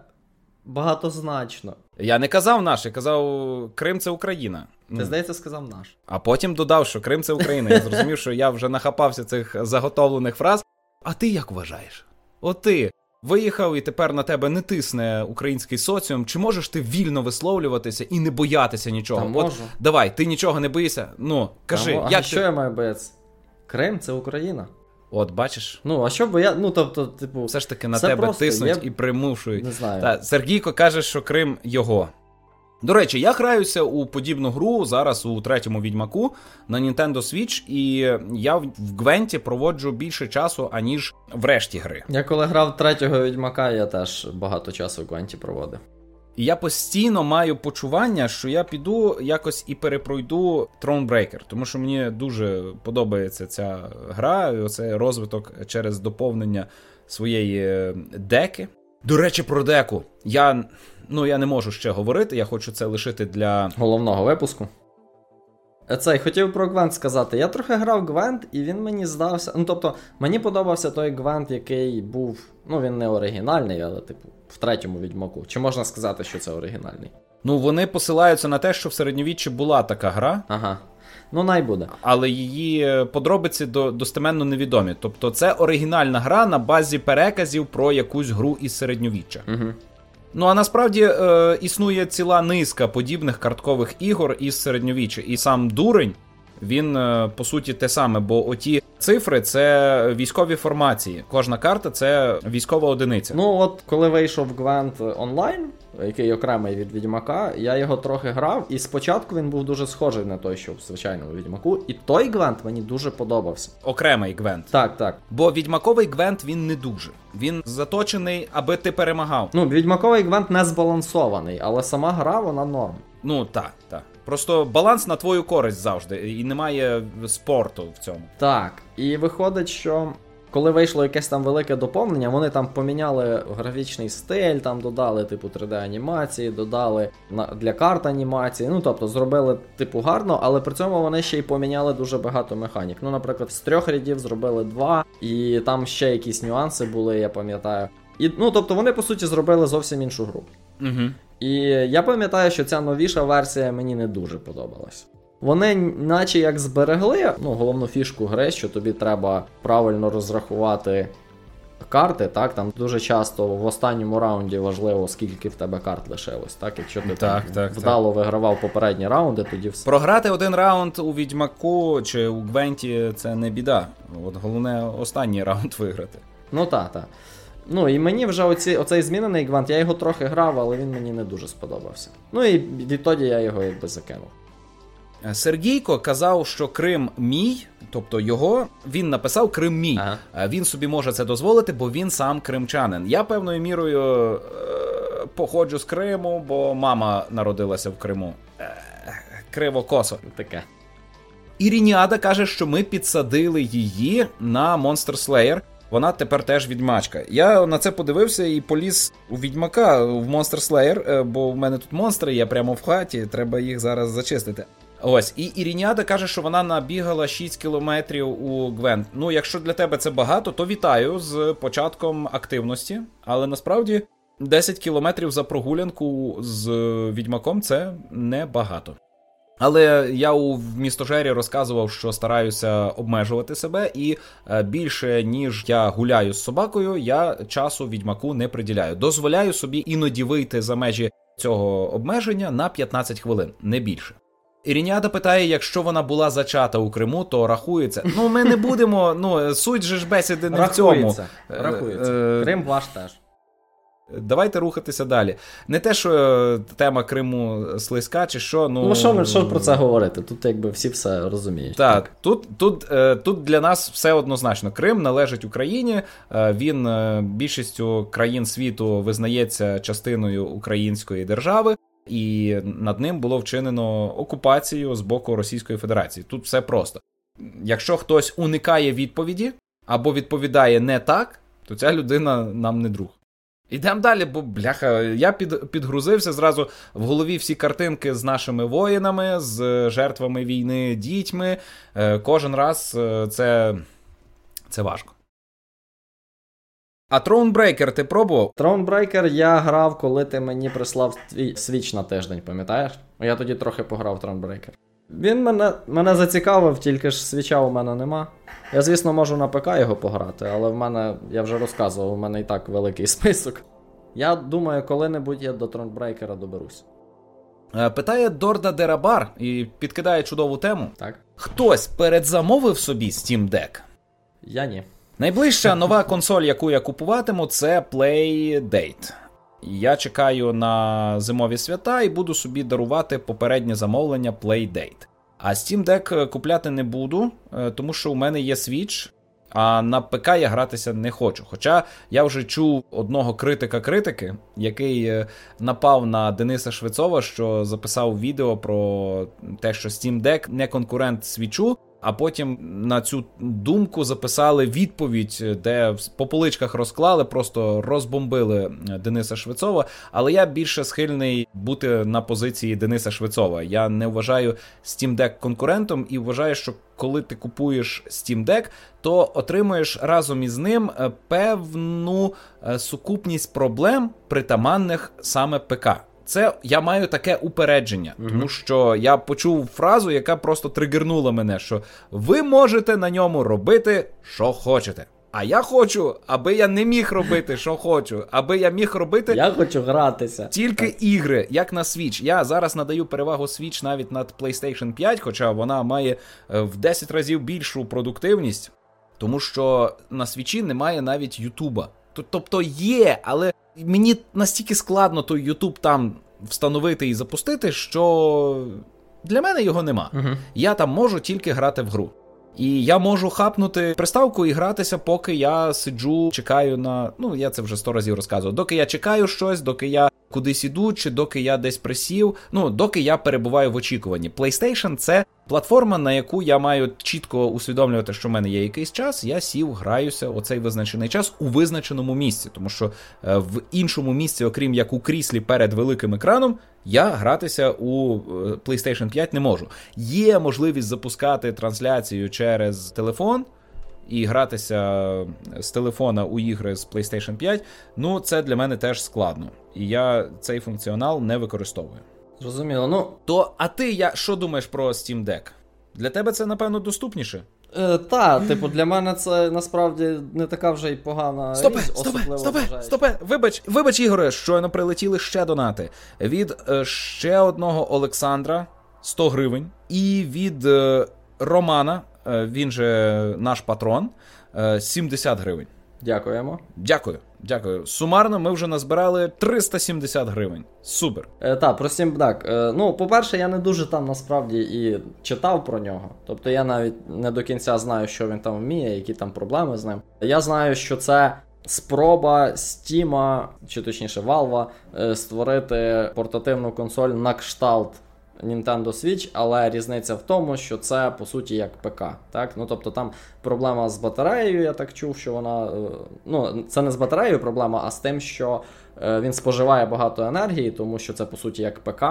багатозначно. Я не казав наш, я казав Крим це Україна. Ти, Ну, здається, сказав наш. А потім додав, що Крим це Україна. Я зрозумів, що я вже нахапався цих заготовлених фраз. А ти як вважаєш? От ти виїхав і тепер на тебе не тисне український соціум. Чи можеш ти вільно висловлюватися і не боятися нічого? Та От давай, ти нічого не боїшся? Ну, кажи, Там, а як що я маю боятися? Крим це Україна. От бачиш, Ну, а що бо я. Ну, тобто, типу, все ж таки на тебе просто, тиснуть я- і примушують. не знаю. Та, Сергійко каже, що Крим його. До речі, я граюся у подібну гру зараз у третьому відьмаку на Nintendo Switch, і я в в Гвенті проводжу більше часу, аніж в решті гри. Я коли грав третього відьмака, я теж багато часу в Гвенті проводив. І я постійно маю почування, що я піду якось і перепройду Thronebreaker, тому що мені дуже подобається ця гра, і розвиток через доповнення своєї е, деки. До речі, про деку. Я, ну, я не можу ще говорити, я хочу це лишити для. Головного випуску. Е, Цей хотів про Гвент сказати. Я трохи грав Гвент, і він мені здався. Ну, тобто, мені подобався той Гвент, який був. Ну, він не оригінальний, але, типу, в третьому відьмаку. Чи можна сказати, що це оригінальний? Ну, вони посилаються на те, що в середньовіччі була така гра, Ага. Ну, най буде. але її е, подробиці до, достеменно невідомі. Тобто, це оригінальна гра на базі переказів про якусь гру із середньовіччя. Угу. Ну а насправді е, існує ціла низка подібних карткових ігор із середньовіччя. І сам дурень, він е, по суті те саме, бо оті цифри це військові формації. Кожна карта це військова одиниця. Ну, от коли вийшов Гвент онлайн, який окремий від Відьмака, я його трохи грав, і спочатку він був дуже схожий на той, що в звичайному Відьмаку. І той Гвент мені дуже подобався. Окремий гвент. Так, так. Бо відьмаковий гвент він не дуже. Він заточений, аби ти перемагав. Ну, відьмаковий Гвент не збалансований, але сама гра, вона норм. Ну так, так. Просто баланс на твою користь завжди, і немає спорту в цьому. Так, і виходить, що коли вийшло якесь там велике доповнення, вони там поміняли графічний стиль, там додали, типу, 3D-анімації, додали для карт анімації. Ну, тобто, зробили, типу, гарно, але при цьому вони ще й поміняли дуже багато механік. Ну, наприклад, з трьох рядів зробили два, і там ще якісь нюанси були, я пам'ятаю. І, ну, тобто, вони, по суті, зробили зовсім іншу гру. Угу. І я пам'ятаю, що ця новіша версія мені не дуже подобалась. Вони, наче як зберегли ну, головну фішку гри, що тобі треба правильно розрахувати карти, так? Там дуже часто в останньому раунді важливо, скільки в тебе карт лишилось. Так, якщо ти Так, там так, вдало вигравав попередні раунди, тоді все. Програти один раунд у відьмаку чи у Гвенті це не біда. От головне останній раунд виграти. Ну так, так. Ну і мені вже оці, оцей змінений гвант, я його трохи грав, але він мені не дуже сподобався. Ну і відтоді я його якби закинув. Е, Сергійко казав, що Крим мій, тобто його, він написав Крим мій. Ага. Е, Він собі може це дозволити, бо він сам кримчанин. Я певною мірою е, походжу з Криму, бо мама народилася в Криму. Е, Криво косо. Таке. Ірініада каже, що ми підсадили її на Monster Slayer. Вона тепер теж відьмачка. Я на це подивився і поліз у відьмака в Monster Slayer, е, бо в мене тут монстри є прямо в хаті, треба їх зараз зачистити. Ось, і Ірініада каже, що вона набігала 6 кілометрів у Гвент. Ну, якщо для тебе це багато, то вітаю з початком активності. Але насправді 10 кілометрів за прогулянку з відьмаком це небагато. Але я у містожері розказував, що стараюся обмежувати себе, і е, більше ніж я гуляю з собакою, я часу відьмаку не приділяю. Дозволяю собі іноді вийти за межі цього обмеження на 15 хвилин, не більше. Іріняда питає, якщо вона була зачата у Криму, то рахується. Ну, ми не будемо. Ну, суть же ж бесіди не в цьому. Рахується. Рахується. Е, е, Крим ваш теж. Давайте рухатися далі. Не те, що е, тема Криму слизька, чи що. Ну, Ну, що, що про це говорити? Тут якби всі все розуміють. Так, тут, тут, е, тут для нас все однозначно. Крим належить Україні. е, Він більшістю країн світу визнається частиною української держави, і над ним було вчинено окупацію з боку Російської Федерації. Тут все просто. Якщо хтось уникає відповіді або відповідає не так, то ця людина нам не друг. Ідемо далі, бо бляха, я під, підгрузився зразу в голові всі картинки з нашими воїнами, з жертвами війни, дітьми. Е, кожен раз е, це, це важко. А Thronebreaker ти пробував? Thronebreaker я грав, коли ти мені прислав свіч на тиждень, пам'ятаєш? Я тоді трохи пограв в Thronebreaker. Він мене, мене зацікавив, тільки ж свіча у мене нема. Я, звісно, можу на ПК його пограти, але в мене, я вже розказував, у мене і так великий список. Я думаю, коли-небудь я до Thronebreaker доберусь. Е, Питає Дорда Дерабар і підкидає чудову тему. Так? Хтось передзамовив собі Steam Deck? Я ні. Найближча нова консоль, яку я купуватиму, це Playdate. Я чекаю на зимові свята і буду собі дарувати попереднє замовлення Playdate. А Steam Deck купляти не буду, е, тому що у мене є Switch, а на ПК я гратися не хочу. Хоча я вже чув одного критика-критики, який е, напав на Дениса Швецова, що записав відео про те, що Steam Deck не конкурент свічу. А потім на цю думку записали відповідь, де по поличках розклали, просто розбомбили е, Дениса Швецова. Але я більше схильний бути на позиції Дениса Швецова. Я не вважаю Steam Deck конкурентом і вважаю, що коли ти купуєш Steam Deck, то отримуєш разом із ним е, певну е, сукупність проблем, притаманних саме ПК. Це я маю таке упередження, тому що я почув фразу, яка просто тригернула мене, що ви можете на ньому робити, що хочете. А я хочу, аби я не міг робити, що хочу, аби я міг робити Я хочу гратися. тільки ігри, як на Switch. Я зараз надаю перевагу Switch навіть над PlayStation 5, хоча вона має е, в 10 разів більшу продуктивність, тому що на Switch немає навіть Ютуба. Тобто є, але мені настільки складно той Ютуб там встановити і запустити, що для мене його нема. Я там можу тільки грати в гру. І я можу хапнути приставку і гратися, поки я сиджу, чекаю на. Ну, я це вже сто разів розказував. Доки я чекаю щось, доки я кудись іду, чи доки я десь присів. Ну, доки я перебуваю в очікуванні. PlayStation це платформа, на яку я маю чітко усвідомлювати, що в мене є якийсь час. Я сів, граюся оцей визначений час у визначеному місці, тому що е, в іншому місці, окрім як у кріслі перед великим екраном, я гратися у е, PlayStation 5 не можу. Є можливість запускати трансляцію через телефон і гратися з телефона у ігри з PlayStation 5. Ну, це для мене теж складно. І я цей функціонал не використовую. Зрозуміло. Ну, То, а ти я що думаєш про Steam Deck? Для тебе це, напевно, доступніше? Е, та, типу, для мене це насправді не така вже й погана Стопе, річ, стопе, стопе, вважаючи- стопе. Вибач, вибач, Ігоре, щойно прилетіли ще донати. Від е, ще одного Олександра 100 гривень. І від е, Романа, він же наш патрон, е, 70 гривень. Дякуємо. Дякую, дякую. Сумарно ми вже назбирали 370 гривень. Супер. Е, та, про Deck. Е, ну, по-перше, я не дуже там насправді і читав про нього. Тобто я навіть не до кінця знаю, що він там вміє, які там проблеми з ним. Я знаю, що це спроба Steam, чи точніше Valve, е, створити портативну консоль на кшталт Nintendo Switch, але різниця в тому, що це по суті як ПК. Так? Ну тобто там проблема з батареєю, я так чув, що вона. е, Ну, це не з батареєю проблема, а з тим, що е, він споживає багато енергії, тому що це по суті як ПК.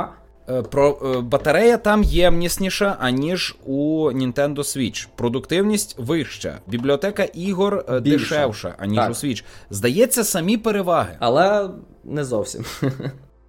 Е, Про батарея там ємнісніша, аніж у Nintendo Switch. Продуктивність вища. Бібліотека ігор е, Більша. дешевша, аніж Так. у Switch. Здається, самі переваги. Але не зовсім.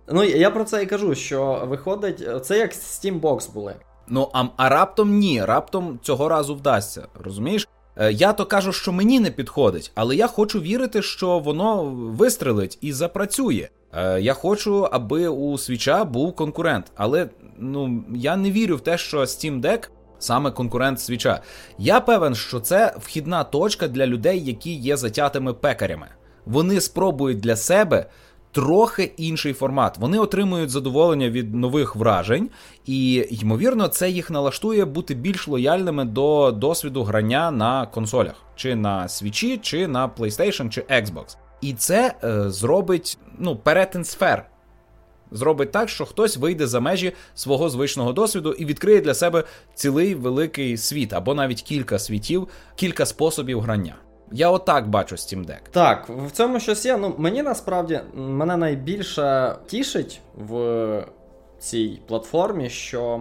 Ну, я про це і кажу, що виходить, це як Steam Box були. Ну, а, а раптом ні, раптом цього разу вдасться. Розумієш? Е, Я то кажу, що мені не підходить, але я хочу вірити, що воно вистрелить і запрацює. Е, Я хочу, аби у свіча був конкурент. Але ну я не вірю в те, що Steam Deck саме конкурент свіча. Я певен, що це вхідна точка для людей, які є затятими пекарями. Вони спробують для себе. Трохи інший формат. Вони отримують задоволення від нових вражень, і ймовірно, це їх налаштує бути більш лояльними до досвіду грання на консолях, чи на свічі, чи на PlayStation, чи Xbox. І це е, зробить ну, перетин сфер. Зробить так, що хтось вийде за межі свого звичного досвіду і відкриє для себе цілий великий світ, або навіть кілька світів, кілька способів грання. Я отак бачу Steam Deck. Так, в цьому щось є. Ну, мені насправді мене найбільше тішить в цій платформі, що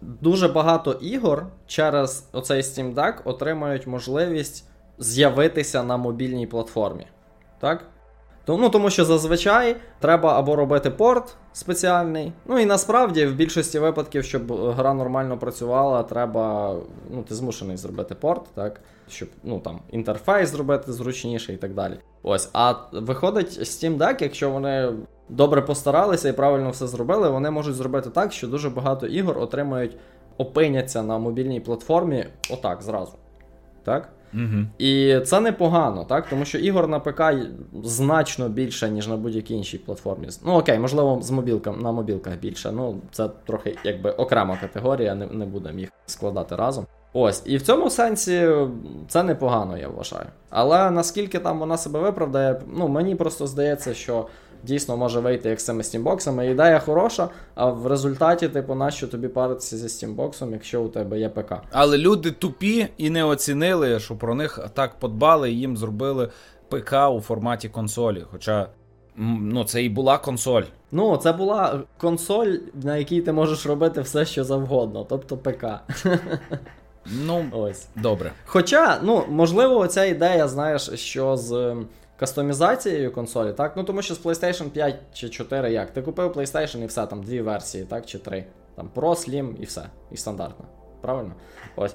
дуже багато ігор через оцей Steam Deck отримають можливість з'явитися на мобільній платформі. Так? Ну, Тому що зазвичай треба або робити порт спеціальний. Ну і насправді в більшості випадків, щоб гра нормально працювала, треба. Ну, ти змушений зробити порт, так? Щоб ну, там, інтерфейс зробити зручніше і так далі. Ось, А виходить, Steam Deck, якщо вони добре постаралися і правильно все зробили, вони можуть зробити так, що дуже багато ігор отримають, опиняться на мобільній платформі отак зразу. Так? Угу. І це непогано, так? Тому що ігор на ПК значно більше, ніж на будь-якій іншій платформі. Ну окей, можливо, з мобілком, на мобілках більше. Ну, це трохи якби окрема категорія, не, не будемо їх складати разом. Ось, і в цьому сенсі це непогано, я вважаю. Але наскільки там вона себе виправдає, ну мені просто здається, що дійсно може вийти як з цими стімбоксами. Ідея хороша, а в результаті, типу, нащо тобі паритися зі стімбоксом, якщо у тебе є ПК. Але люди тупі і не оцінили, що про них так подбали і їм зробили ПК у форматі консолі. Хоча. Ну, це і була консоль. Ну, це була консоль, на якій ти можеш робити все, що завгодно, тобто ПК. Ну, ось. Добре. Хоча, ну, можливо, ця ідея, знаєш, що з кастомізацією консолі, так? Ну тому що з PlayStation 5 чи 4 як? Ти купив PlayStation і все, там дві версії, так, чи три. Там Pro, Slim і все. І стандартно. Правильно? Ось.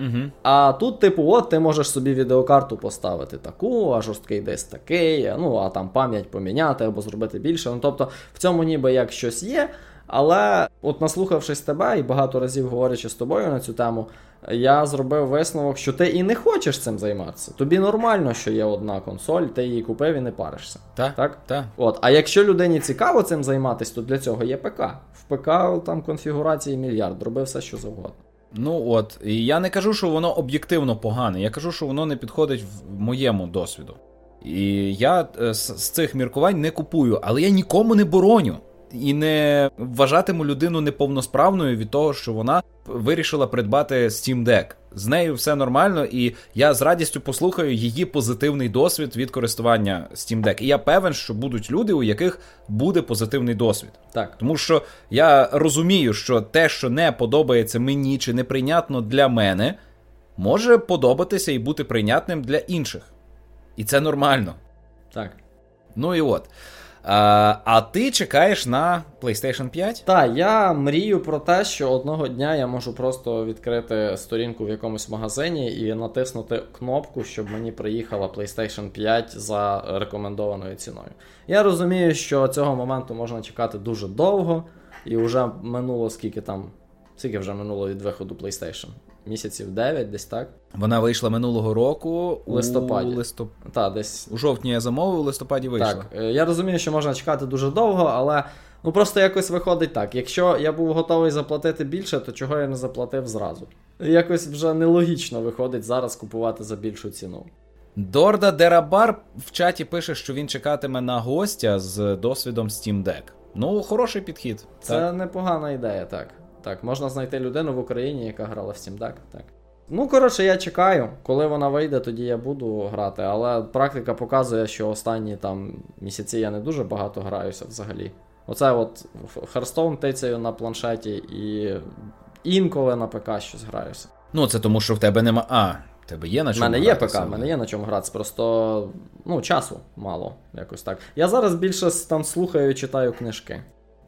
Угу. А тут, типу, от ти можеш собі відеокарту поставити таку, а жорсткий диск такий, ну а там пам'ять поміняти або зробити більше. Ну тобто в цьому ніби як щось є. Але, от наслухавшись тебе і багато разів говорячи з тобою на цю тему, я зробив висновок, що ти і не хочеш цим займатися. Тобі нормально, що є одна консоль, ти її купив і не паришся. Так? Так? Так. От. А якщо людині цікаво цим займатися, то для цього є ПК. В ПК там конфігурації мільярд, роби все, що завгодно. Ну от, і я не кажу, що воно об'єктивно погане. Я кажу, що воно не підходить в моєму досвіду. І я е, з цих міркувань не купую, але я нікому не бороню і не вважатиму людину неповносправною від того, що вона вирішила придбати Steam Deck. З нею все нормально, і я з радістю послухаю її позитивний досвід від користування Steam Deck. І я певен, що будуть люди, у яких буде позитивний досвід. Так. Тому що я розумію, що те, що не подобається мені чи неприйнятно для мене, може подобатися і бути прийнятним для інших. І це нормально. Так. Ну і от. А а ти чекаєш на PlayStation 5? Так, я мрію про те, що одного дня я можу просто відкрити сторінку в якомусь магазині і натиснути кнопку, щоб мені приїхала PlayStation 5 за рекомендованою ціною. Я розумію, що цього моменту можна чекати дуже довго, і вже минуло скільки там. Скільки вже минуло від виходу PlayStation? Місяців 9, десь так. Вона вийшла минулого року у листопаді. У листоп... Та, десь... У жовтні я замовив, у листопаді вийшла. Так, е, я розумію, що можна чекати дуже довго, але ну просто якось виходить так. Якщо я був готовий заплатити більше, то чого я не заплатив зразу? Якось вже нелогічно виходить зараз купувати за більшу ціну. Дорда Дерабар в чаті пише, що він чекатиме на гостя з досвідом Steam Deck. Ну, хороший підхід. Це так. непогана ідея, так. Так, можна знайти людину в Україні, яка грала в Steam Deck. Так. Ну, коротше, я чекаю. Коли вона вийде, тоді я буду грати. Але практика показує, що останні там місяці я не дуже багато граюся взагалі. Оце от Hearthstone тицею на планшеті і інколи на ПК щось граюся. Ну, це тому, що в тебе нема. А, в тебе є на чому. У мене є ПК, в мене є на чому гратися, просто ну, часу мало. якось так. Я зараз більше там слухаю і читаю книжки,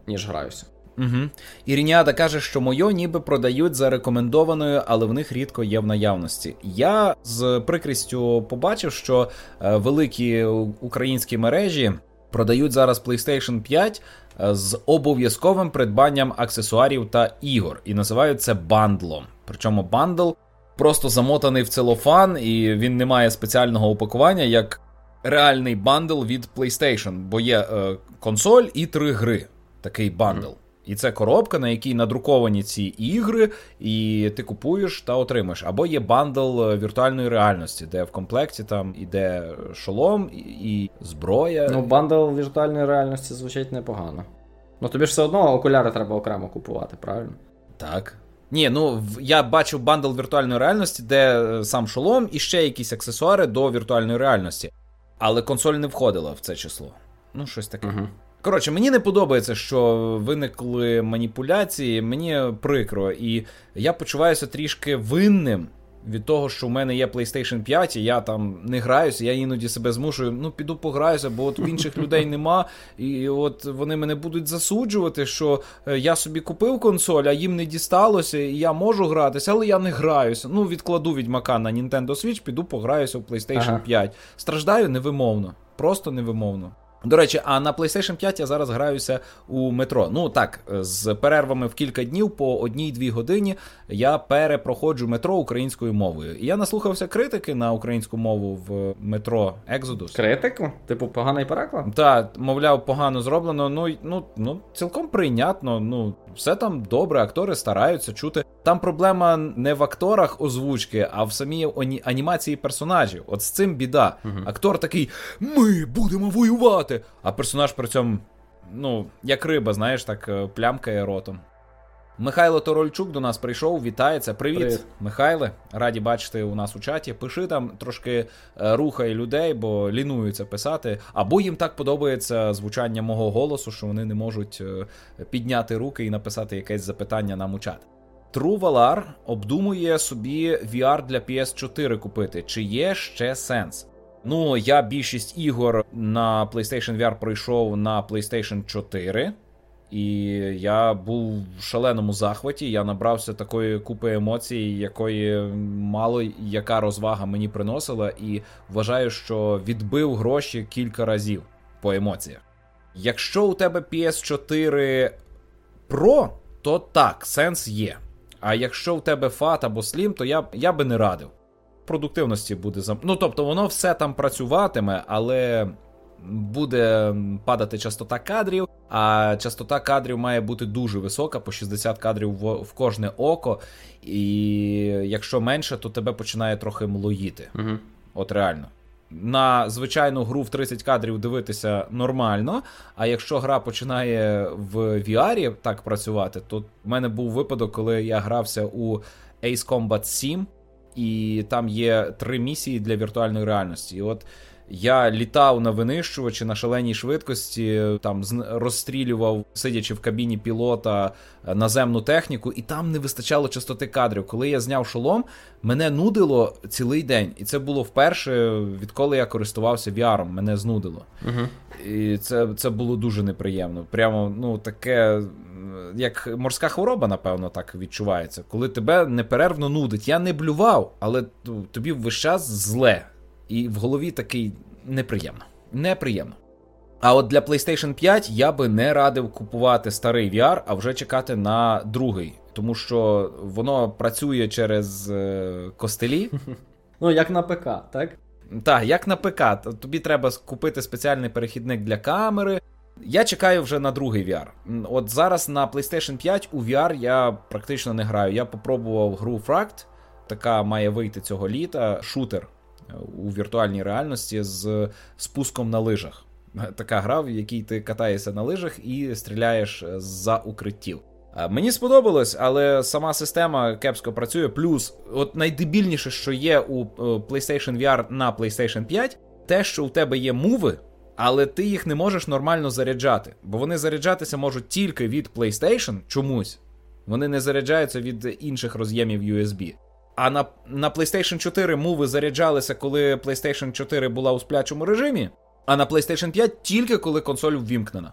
ніж граюся. Угу. Ірініада каже, що мойо ніби продають за рекомендованою, але в них рідко є в наявності. Я з прикрістю побачив, що е, великі українські мережі продають зараз PlayStation 5 е, з обов'язковим придбанням аксесуарів та ігор, і називають це бандлом. Причому бандл просто замотаний в целофан, і він не має спеціального упакування, як реальний бандл від PlayStation, бо є е, консоль і три гри. Такий бандл. І це коробка, на якій надруковані ці ігри, і ти купуєш та отримаєш. Або є бандл е, віртуальної реальності, де в комплекті там іде шолом і, і зброя. Ну, бандл віртуальної реальності звучить непогано. Ну тобі ж все одно окуляри треба окремо купувати, правильно? Так. Ні, ну я бачив бандл віртуальної реальності, де е, сам шолом і ще якісь аксесуари до віртуальної реальності. Але консоль не входила в це число. Ну, щось таке. Угу. Коротше, мені не подобається, що виникли маніпуляції, мені прикро, і я почуваюся трішки винним від того, що в мене є PlayStation 5, і я там не граюся, я іноді себе змушую, ну піду пограюся, бо от інших людей нема. І от вони мене будуть засуджувати, що е, я собі купив консоль, а їм не дісталося, і я можу гратися, але я не граюся. Ну, відкладу відьмака на Nintendo Switch, піду пограюся в PlayStation ага. 5. Страждаю невимовно. Просто невимовно. До речі, а на PlayStation 5 я зараз граюся у метро. Ну так, з перервами в кілька днів по одній-дві годині я перепроходжу метро українською мовою. І я наслухався критики на українську мову в метро Exodus. Критику? Типу, поганий переклад? Так, мовляв, погано зроблено. Ну ну, ну цілком прийнятно. Ну, все там добре, актори стараються чути. Там проблема не в акторах озвучки, а в самій анімації персонажів. От з цим біда. Угу. Актор такий: ми будемо воювати. А персонаж при цьому, ну, як риба, знаєш, так е, плямкає ротом. Михайло Торольчук до нас прийшов, вітається. Привіт, Привіт, Михайле. Раді бачити у нас у чаті. Пиши там трошки е, рухай людей, бо лінуються писати. Або їм так подобається звучання мого голосу, що вони не можуть е, підняти руки і написати якесь запитання нам у чат. True обдумує собі VR для PS4 купити. Чи є ще сенс? Ну, я більшість ігор на PlayStation VR пройшов на PlayStation 4. І я був в шаленому захваті. Я набрався такої купи емоцій, якої мало яка розвага мені приносила, і вважаю, що відбив гроші кілька разів по емоціях. Якщо у тебе PS4 Pro, то так, сенс є. А якщо в тебе FAT або Slim, то я я би не радив. Продуктивності буде зам... Ну, тобто, воно все там працюватиме, але буде падати частота кадрів, а частота кадрів має бути дуже висока, по 60 кадрів в, в кожне око. І якщо менше, то тебе починає трохи млоїти. Угу. От реально. На звичайну гру в 30 кадрів дивитися нормально. А якщо гра починає в VR так працювати, то в мене був випадок, коли я грався у Ace Combat 7, і там є три місії для віртуальної реальності. І от я літав на винищувачі на шаленій швидкості, там розстрілював, сидячи в кабіні пілота е, наземну техніку, і там не вистачало частоти кадрів. Коли я зняв шолом, мене нудило цілий день. І це було вперше, відколи я користувався VR, мене знудило. Угу. І це це було дуже неприємно. Прямо ну таке. Як морська хвороба, напевно, так відчувається, коли тебе неперервно нудить. Я не блював, але ну, тобі весь час зле. І в голові такий неприємно. Неприємно. А от для PlayStation 5 я би не радив купувати старий VR, а вже чекати на другий, тому що воно працює через е, костелі. Ну, як на ПК, так? Так, як на ПК. Тобі треба купити спеціальний перехідник для камери. Я чекаю вже на другий VR. От зараз на PlayStation 5 у VR я практично не граю. Я попробував гру Fract, така має вийти цього літа, шутер у віртуальній реальності з спуском на лижах. Така гра, в якій ти катаєшся на лижах і стріляєш за укриттів. Мені сподобалось, але сама система кепсько працює. Плюс, от найдебільніше, що є у е, PlayStation VR на PlayStation 5, те, що у тебе є муви, але ти їх не можеш нормально заряджати. Бо вони заряджатися можуть тільки від PlayStation чомусь. Вони не заряджаються від інших роз'ємів USB. А на на PlayStation 4 муви заряджалися, коли PlayStation 4 була у сплячому режимі, а на PlayStation 5 тільки коли консоль ввімкнена.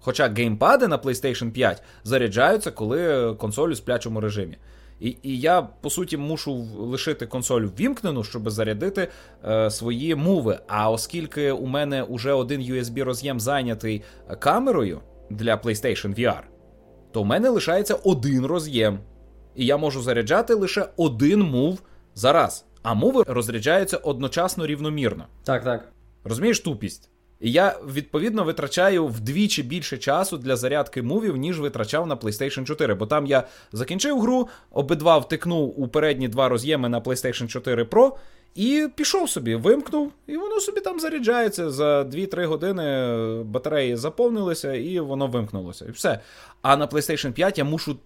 Хоча геймпади на PlayStation 5 заряджаються, коли консоль у сплячому режимі. І і я, по суті, мушу лишити консоль ввімкнену, щоб зарядити е, свої мови. А оскільки у мене вже один USB роз'єм зайнятий камерою для PlayStation VR, то в мене лишається один роз'єм. І я можу заряджати лише один мув за раз. А мови розряджаються одночасно рівномірно. Так, так. Розумієш тупість? І я відповідно витрачаю вдвічі більше часу для зарядки мувів, ніж витрачав на PlayStation 4. Бо там я закінчив гру, обидва втикнув у передні два роз'єми на PlayStation 4 Pro. І пішов собі, вимкнув, і воно собі там заряджається за 2-3 години. Батареї заповнилися, і воно вимкнулося. І все. А на PlayStation 5 я мушу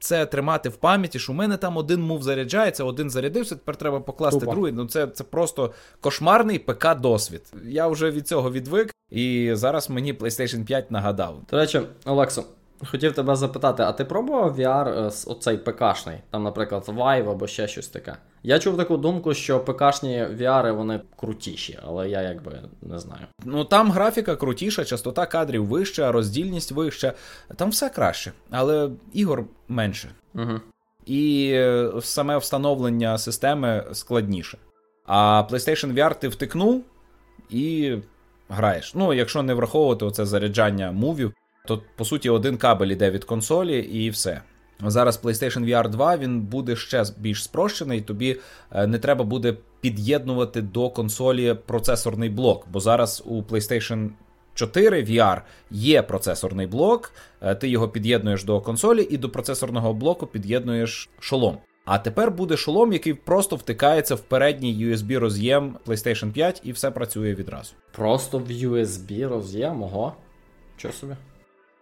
це тримати в пам'яті, що у мене там один мув заряджається, один зарядився, тепер треба покласти Тупо. другий. Ну це це просто кошмарний ПК-досвід. Я вже від цього відвик, і зараз мені PlayStation 5 нагадав. До речі, Олексо, хотів тебе запитати, а ти пробував VR е, оцей ПКшний? Там, наприклад, Vive або ще щось таке? Я чув таку думку, що ПКшні VR вони крутіші, але я якби не знаю. Ну там графіка крутіша, частота кадрів вища, роздільність вища, там все краще, але ігор менше. Угу. І е, саме встановлення системи складніше. А PlayStation VR ти втикнув і граєш. Ну, якщо не враховувати оце заряджання мувів, то по суті один кабель іде від консолі і все. Зараз PlayStation VR 2 він буде ще більш спрощений, тобі е, не треба буде під'єднувати до консолі процесорний блок, бо зараз у PlayStation 4 VR є процесорний блок, е, ти його під'єднуєш до консолі і до процесорного блоку під'єднуєш шолом. А тепер буде шолом, який просто втикається в передній USB роз'єм PlayStation 5 і все працює відразу. Просто в USB роз'єм, ого. Чого собі?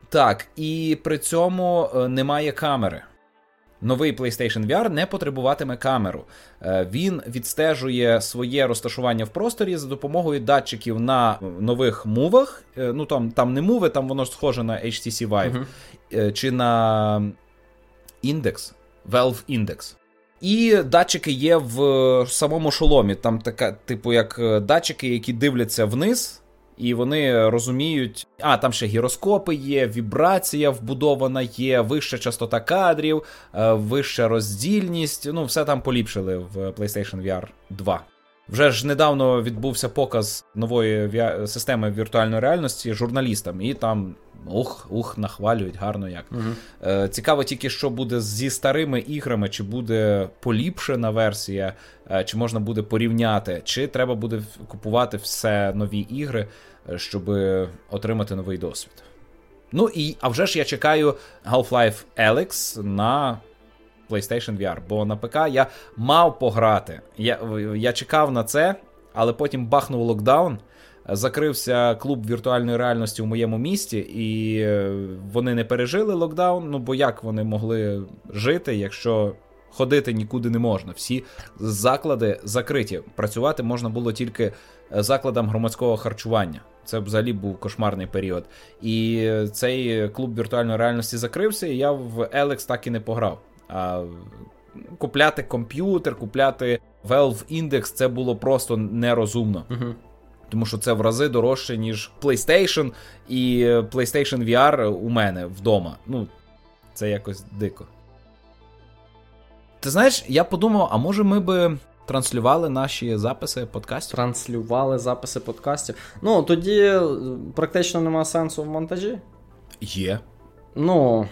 Так, і при цьому е, немає камери. Новий PlayStation VR не потребуватиме камеру. Е, він відстежує своє розташування в просторі за допомогою датчиків на нових мувах. Е, ну там там не муви, там воно схоже на HTC Vive, uh-huh. чи на індекс, Valve Index. І датчики є в самому шоломі. Там така, типу, як датчики, які дивляться вниз і вони розуміють, а там ще гіроскопи є, вібрація вбудована є, вища частота кадрів, е, вища роздільність. Ну, все там поліпшили в PlayStation VR 2. Вже ж недавно відбувся показ нової системи віртуальної реальності журналістам, і там ух, ух, нахвалюють гарно як. Угу. Е, Цікаво тільки, що буде зі старими іграми, чи буде поліпшена версія, е, чи можна буде порівняти, чи треба буде купувати все нові ігри, е, щоб отримати новий досвід. Ну і а вже ж я чекаю Half-Life Alyx на PlayStation VR, бо на ПК я мав пограти. Я, Я чекав на це, але потім бахнув локдаун закрився клуб віртуальної реальності у моєму місті, і е, вони не пережили локдаун. Ну бо як вони могли жити, якщо ходити нікуди не можна? Всі заклади закриті. Працювати можна було тільки закладам громадського харчування. Це взагалі був кошмарний період. І цей клуб віртуальної реальності закрився, і я в Elex так і не пограв. А Купляти комп'ютер, купляти Valve Index це було просто нерозумно. Uh-huh. Тому що це в рази дорожче, ніж PlayStation і PlayStation VR у мене вдома. Ну, це якось дико. Ти знаєш, я подумав, а може ми би транслювали наші записи подкастів? Транслювали записи подкастів. Ну, тоді е, практично немає сенсу в монтажі. Є. Ну.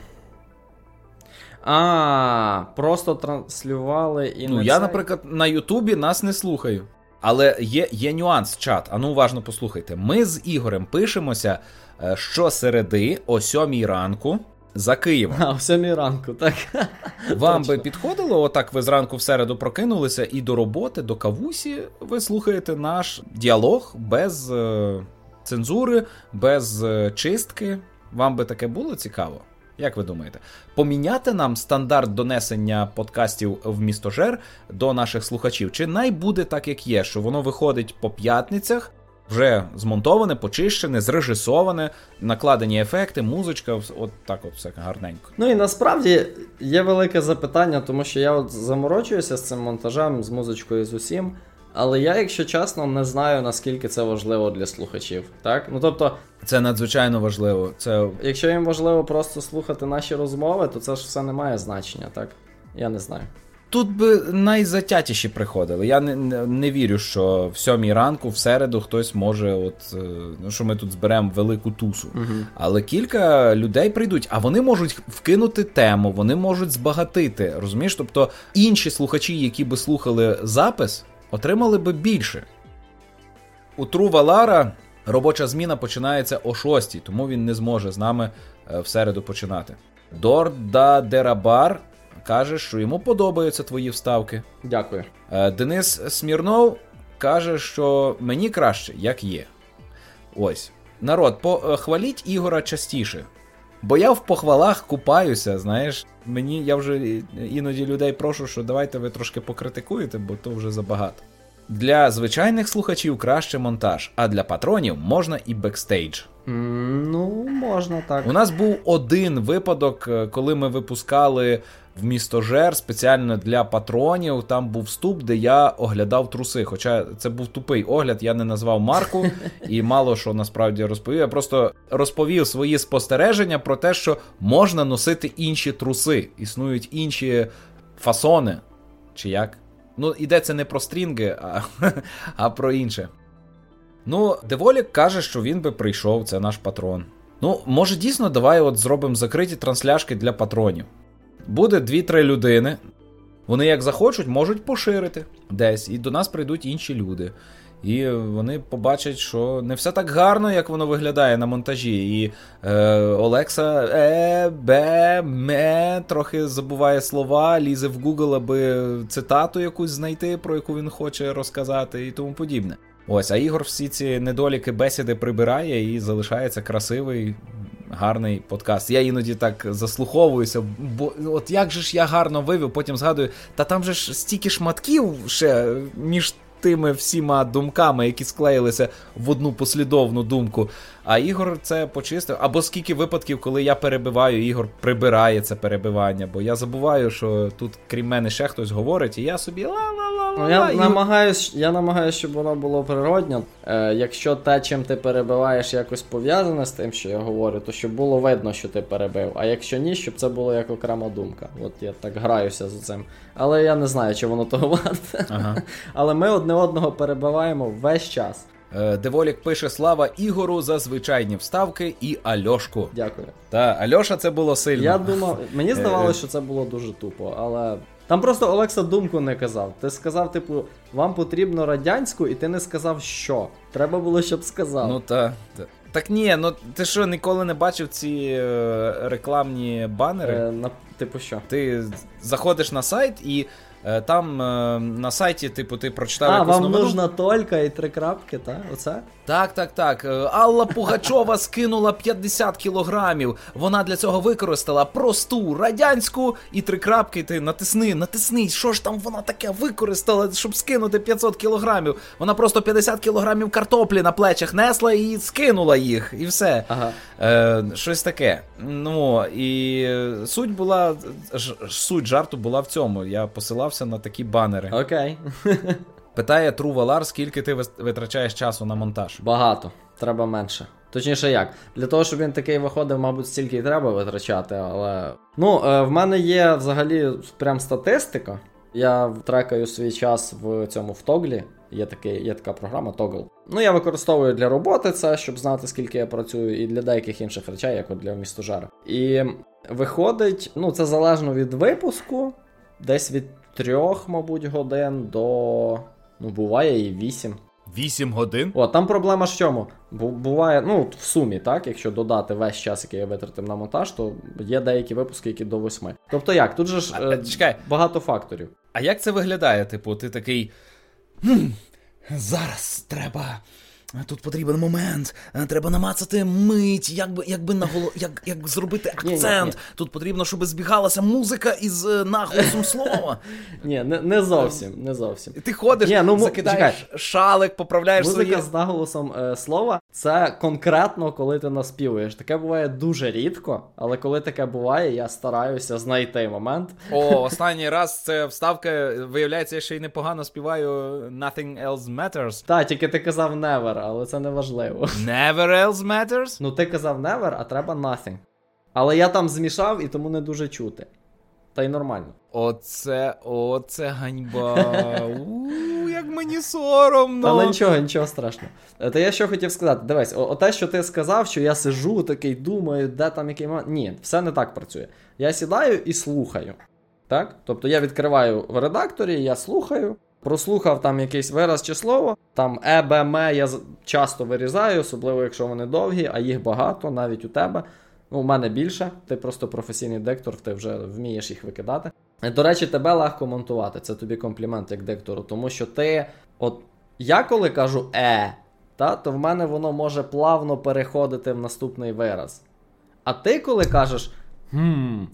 А, просто транслювали і. Ну, я, цей... наприклад, на Ютубі нас не слухаю. Але є є нюанс, чат. Ану, уважно послухайте. Ми з Ігорем пишемося е, щосереди о сьомій ранку за Києвом. А, о сьомій ранку, так. Вам би підходило, отак ви зранку в середу прокинулися, і до роботи, до кавусі, ви слухаєте наш діалог без е, цензури, без е, чистки. Вам би таке було цікаво? Як ви думаєте, поміняти нам стандарт донесення подкастів в містожер до наших слухачів? Чи най буде так, як є, що воно виходить по п'ятницях, вже змонтоване, почищене, зрежисоване, накладені ефекти, музичка, от так от все гарненько. Ну і насправді є велике запитання, тому що я от заморочуюся з цим монтажем, з музичкою, з усім. Але я, якщо чесно, не знаю наскільки це важливо для слухачів. Так, ну тобто, це надзвичайно важливо. Це якщо їм важливо просто слухати наші розмови, то це ж все не має значення, так? Я не знаю. Тут би найзатятіші приходили. Я не, не не, вірю, що в сьомій ранку, в середу, хтось може, от е, ну що ми тут зберемо велику тусу. Угу. Але кілька людей прийдуть, а вони можуть вкинути тему, вони можуть збагатити. Розумієш? Тобто інші слухачі, які би слухали запис, отримали би більше. У Трува Лара робоча зміна починається о 6, тому він не зможе з нами е, в середу починати. Дорда Дерабар каже, що йому подобаються твої вставки. Дякую. Е, Денис Смірнов каже, що мені краще, як є. Ось. Народ, похваліть Ігора частіше. Бо я в похвалах купаюся, знаєш. Мені я вже іноді людей прошу, що давайте ви трошки покритикуєте, бо то вже забагато. Для звичайних слухачів краще монтаж, а для патронів можна і бекстейдж. Ну, можна так. У нас був один випадок, е, коли ми випускали Вмістожер спеціально для патронів. Там був вступ, де я оглядав труси. Хоча це був тупий огляд, я не назвав марку і мало що насправді розповів. Я просто розповів свої спостереження про те, що можна носити інші труси, існують інші фасони. Чи як? Ну, йдеться не про стрінги, а, а про інше. Ну, Деволік каже, що він би прийшов, це наш патрон. Ну, може, дійсно, давай от зробимо закриті трансляшки для патронів. Буде 2-3 людини. Вони, як захочуть, можуть поширити десь, і до нас прийдуть інші люди. І вони побачать, що не все так гарно, як воно виглядає на монтажі. І е, Олекса е, бе, ме, трохи забуває слова, лізе в Google, аби цитату якусь знайти, про яку він хоче розказати, і тому подібне. Ось, а Ігор всі ці недоліки бесіди прибирає і залишається красивий, гарний подкаст. Я іноді так заслуховуюся, бо от як же ж я гарно вивів, потім згадую, та там же ж стільки шматків ще між тими всіма думками, які склеїлися в одну послідовну думку. А Ігор це почистив. Або скільки випадків, коли я перебиваю, Ігор прибирає це перебивання, бо я забуваю, що тут, крім мене, ще хтось говорить, і я собі ла-ла-ла. Ну, я намагаюсь, я намагаюсь, щоб воно було природньо. Е, Якщо те, чим ти перебиваєш, якось пов'язане з тим, що я говорю, то щоб було видно, що ти перебив. А якщо ні, щоб це було як окрема думка. От я так граюся за цим. Але я не знаю, чи воно того варте. Ага. Але ми одне одного перебиваємо весь час. Е, Деволік пише слава Ігору за звичайні вставки і Альошку. Дякую. Та Альоша це було сильно. Я думав, мені Е, здавалося, що це було дуже тупо, але. Там просто Олекса думку не казав. Ти сказав, типу, вам потрібно радянську, і ти не сказав, що. Треба було, щоб сказав. Ну та. та. Так ні, ну ти що, ніколи не бачив ці е, рекламні банери? Е, на, типу що? Ти заходиш на сайт і е, там е, на сайті, типу, ти прочитав А, якусь вам новину. нужна тільки і три крапки, так? Оце? Так, так, так. Е, Алла Пугачова скинула 50 кілограмів. Вона для цього використала просту радянську і три крапки. Ти натисни, натисни. Що ж там вона таке використала, щоб скинути 500 кілограмів? Вона просто 50 кілограмів картоплі на плечах несла і скинула їх, і все. Ага. Е, щось таке. Ну і е, суть була ж, суть жарту була в цьому. Я посилався на такі банери. Окей. Питає Тру Валар, скільки ти витрачаєш часу на монтаж. Багато. Треба менше. Точніше як? Для того, щоб він такий виходив, мабуть, стільки й треба витрачати, але. Ну, е, в мене є взагалі прям статистика. Я трекаю свій час в цьому в Тоглі. Є, такий, є така програма Toggle. Ну, я використовую для роботи це, щоб знати, скільки я працюю, і для деяких інших речей, як от для містожара. І виходить, ну, це залежно від випуску, десь від трьох, мабуть, годин до. Ну, буває і вісім. 8 годин? О, там проблема ж в чому? Буває, ну, в сумі, так, якщо додати весь час, який я витратив на монтаж, то є деякі випуски, які до восьми. Тобто як? Тут же ж А, е, чекай. багато факторів. А як це виглядає? Типу, ти такий. «Хм, Зараз треба. Тут потрібен момент, е, треба намацати мить, як би, як би наголо, як, як зробити Ні, ні, акцент. ні. Тут потрібно, щоб збігалася музика із е, наголосом слова. Ні, не, не зовсім, не зовсім. І ти ходиш, Ні, ну, закидаєш шалик, поправляєш Музика свої. з наголосом е, слова це конкретно, коли ти наспівуєш. Таке буває дуже рідко, але коли таке буває, я стараюся знайти момент. О, останній раз це вставка. Виявляється, я ще й непогано співаю Nothing Else Matters. Та, тільки ти казав never, але це не важливо. Never else matters? Ну, ти казав never, а треба nothing. Але я там змішав і тому не дуже чути. Та й нормально. Оце, оце ганьба. У, Як мені соромно. Але нічого, нічого страшного. Е, Та я що хотів сказати, дивись, о, те, що ти сказав, що я сижу такий, думаю, де там який момент. Ні, все не так працює. Я сідаю і слухаю. Так? Тобто я відкриваю в редакторі, я слухаю, прослухав там якийсь вираз чи слово, там е, б, м я часто вирізаю, особливо якщо вони довгі, а їх багато, навіть у тебе. Ну, у мене більше, ти просто професійний диктор, ти вже вмієш їх викидати. Е, До речі, тебе легко монтувати, це тобі комплімент як диктору, тому що ти, от я коли кажу е, та, то в мене воно може плавно переходити в наступний вираз. А ти, коли кажеш хм,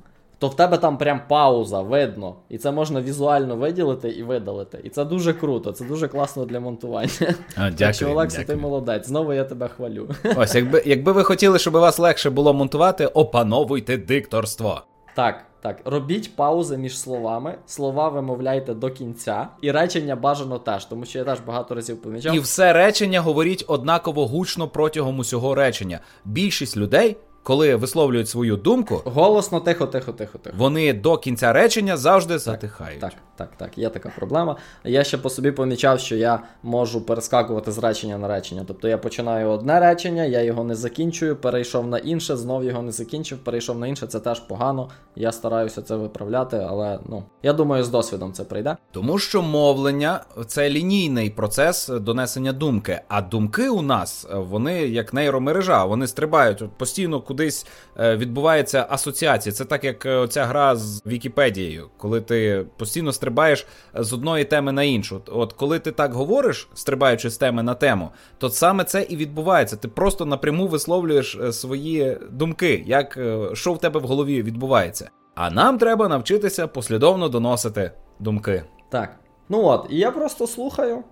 то в тебе там прям пауза, видно. І це можна візуально виділити і видалити. І це дуже круто, це дуже класно для монтування. А, так що, Олексій, ти молодець. Знову я тебе хвалю. Ось, якби, якби ви хотіли, щоб вас легше було монтувати, опановуйте дикторство. Так, так. Робіть паузи між словами, слова вимовляйте до кінця, і речення бажано теж, тому що я теж багато разів помічав. І все речення говоріть однаково гучно протягом усього речення. Більшість людей, коли висловлюють свою думку, Голосно, тихо, тихо, тихо, тихо. вони до кінця речення завжди затихають. Так, так, так, є така проблема. Я ще по собі помічав, що я можу перескакувати з речення на речення. Тобто я починаю одне речення, я його не закінчую, перейшов на інше, знов його не закінчив, перейшов на інше, це теж погано. Я стараюся це виправляти, але ну я думаю, з досвідом це прийде. Тому що мовлення це лінійний процес донесення думки. А думки у нас вони як нейромережа, вони стрибають постійно кудись е, відбувається асоціація. Це так, як е, ця гра з Вікіпедією, коли ти постійно стрибаєш з одної теми на іншу. От- коли ти так говориш, стрибаючи з теми на тему, то саме це і відбувається. Ти просто напряму висловлюєш е, свої думки, як е, що в тебе в голові відбувається. А нам треба навчитися послідовно доносити думки. Так. Ну от, і я просто слухаю.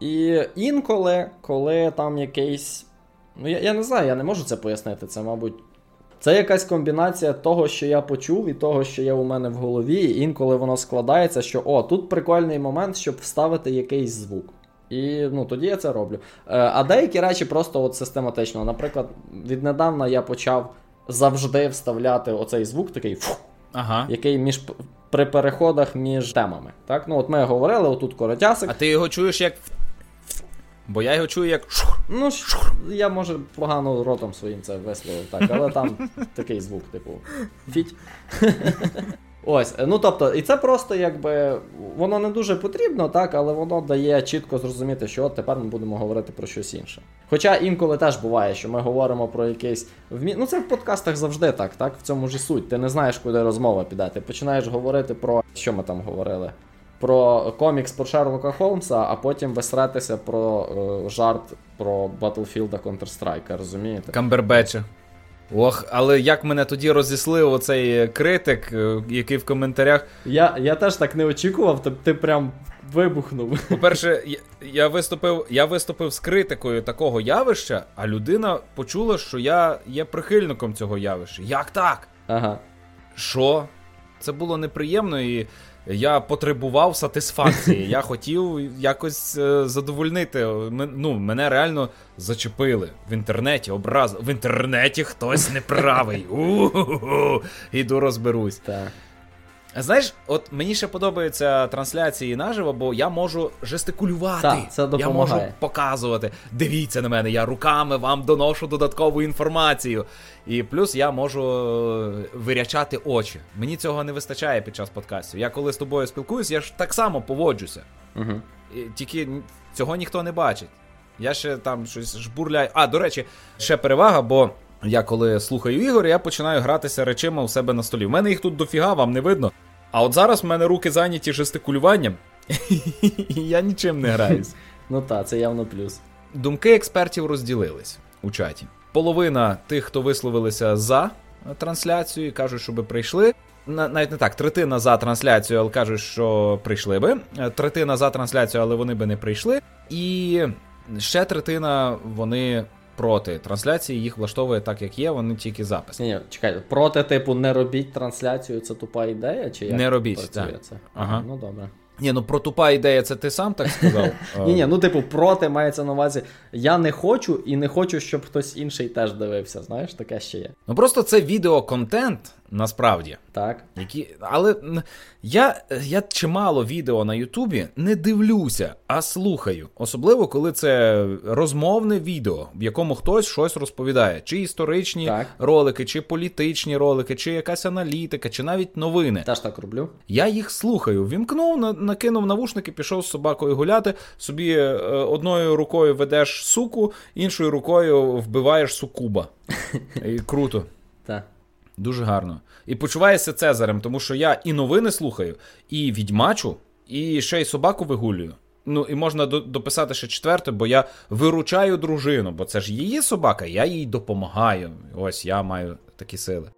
І інколи, коли там якийсь. Ну, я, я не знаю, я не можу це пояснити. Це, мабуть, це якась комбінація того, що я почув, і того, що є у мене в голові. І інколи воно складається, що о, тут прикольний момент, щоб вставити якийсь звук. І ну, тоді я це роблю. Е, а деякі речі просто от систематично. Наприклад, віднедавна я почав завжди вставляти оцей звук, такий фу, Ага. який між при переходах між темами. Так, ну от ми говорили, отут коротясик. А ти його чуєш як. Бо я його чую як. Ну, я може погано ротом своїм це висловив, так, але там такий звук, типу, фіть. Ось, ну тобто, і це просто якби воно не дуже потрібно, так, але воно дає чітко зрозуміти, що от тепер ми будемо говорити про щось інше. Хоча інколи теж буває, що ми говоримо про якийсь вмі... Ну це в подкастах завжди так, так? В цьому ж суть. Ти не знаєш, куди розмова піде. Ти починаєш говорити про що ми там говорили? Про комікс про Шерлока Холмса, а потім висратися про е, жарт про Battlefield Counter-Strike, розумієте? Камбербеча. Ох, але як мене тоді розіслив оцей критик, е, який в коментарях. Я, я теж так не очікував, ти, ти прям вибухнув. По-перше, я, я виступив, я виступив з критикою такого явища, а людина почула, що я є прихильником цього явища. Як так? Ага. Що? Це було неприємно і. Я потребував сатисфакції. Я хотів якось е, задовольнити. Ну, мене реально зачепили в інтернеті, образ. В інтернеті хтось неправий. У-у-у-у. Іду розберусь. Так. Знаєш, от мені ще подобаються трансляції наживо, бо я можу жестикулювати. Так, це я можу показувати. Дивіться на мене, я руками вам доношу додаткову інформацію. І плюс я можу е, вирячати очі. Мені цього не вистачає під час подкастів. Я коли з тобою спілкуюсь, я ж так само поводжуся. Угу. І Тільки цього ніхто не бачить. Я ще там щось жбурляю. А, до речі, ще перевага, бо я коли слухаю ігор, я починаю гратися речима у себе на столі. У мене їх тут дофіга, вам не видно. А от зараз в мене руки зайняті жестикулюванням, і я нічим не граюсь. Ну так, це явно плюс. Думки експертів розділились у чаті. Половина тих, хто висловилися за трансляцію, і кажуть, щоб прийшли. Навіть не так, третина за трансляцію, але кажуть, що прийшли би. Третина за трансляцію, але вони би не прийшли. І ще третина вони проти трансляції, їх влаштовує так, як є, вони тільки запис. Ні, ні, чекай, проти типу не робіть трансляцію, це тупа ідея, чи як Не робіть, працює так. це? Ага. Ну добре. Ні, ну про тупа ідея, це ти сам так сказав. Ні, ні, ну типу, проти мається на увазі. Я не хочу і не хочу, щоб хтось інший теж дивився. Знаєш, таке ще є. Ну просто це відеоконтент, насправді. Так. Які... Але я я чимало відео на Ютубі не дивлюся, а слухаю. Особливо, коли це розмовне відео, в якому хтось щось розповідає. Чи історичні так. ролики, чи політичні ролики, чи якась аналітика, чи навіть новини. Теж так роблю. Я їх слухаю. Вімкнув, накинув навушники, пішов з собакою гуляти. Собі е, одною рукою ведеш суку, іншою рукою вбиваєш сукуба. І Круто. Так. Дуже гарно. І почуваєшся Цезарем, тому що я і новини слухаю, і відьмачу, і ще й собаку вигулюю. Ну, і можна дописати ще четверте, бо я виручаю дружину, бо це ж її собака, я їй допомагаю. Ось я маю такі сили.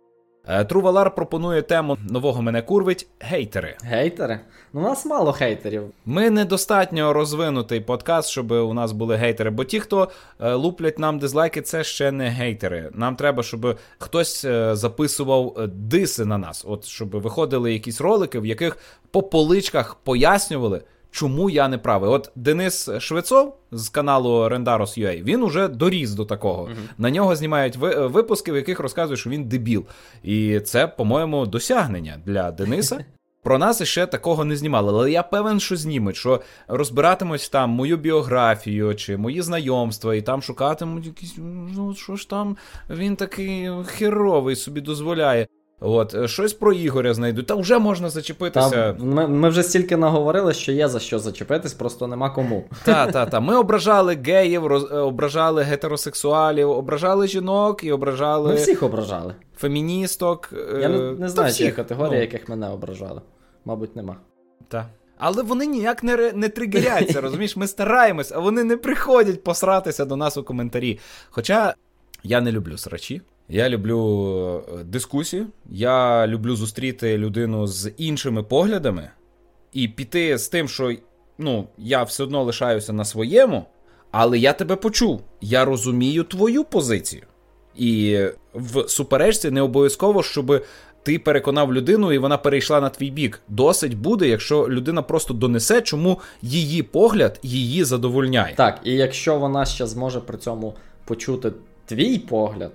Е, Трувалар пропонує тему нового мене курвить гейтери. Гейтери? Ну, у нас мало хейтерів. Ми недостатньо розвинутий подкаст, щоб у нас були гейтери. Бо ті, хто е, луплять нам дизлайки, це ще не гейтери. Нам треба, щоб хтось е, записував диси на нас. От щоб виходили якісь ролики, в яких по поличках пояснювали чому я не правий. От Денис Швецов з каналу Rendaros.ua, він уже доріс до такого. uh На нього знімають випуски, в яких розказують, що він дебіл. І це, по-моєму, досягнення для Дениса. Про нас іще такого не знімали, але я певен, що знімуть, що розбиратимуть там мою біографію чи мої знайомства, і там шукатимуть якісь, ну що ж там, він такий херовий собі дозволяє. От, е, щось про Ігоря знайдуть, та вже можна зачепитися. Та, ми ми вже стільки наговорили, що є за що зачепитись, просто нема кому. Так, так, так. Ми ображали геїв, роз, е, ображали гетеросексуалів, ображали жінок і ображали. Ми всіх ображали. Феміністок. Е, Я не, не знаю, чи є категорії, ну. яких мене ображали. Мабуть, нема. Так. Але вони ніяк не не тригеряться, розумієш? Ми стараємось, а вони не приходять посратися до нас у коментарі. Хоча я не люблю срачі. Я люблю е, дискусію, я люблю зустріти людину з іншими поглядами і піти з тим, що ну, я все одно лишаюся на своєму, але я тебе почув. Я розумію твою позицію. І в суперечці не обов'язково, щоб ти переконав людину, і вона перейшла на твій бік. Досить буде, якщо людина просто донесе, чому її погляд її задовольняє. Так, і якщо вона ще зможе при цьому почути твій погляд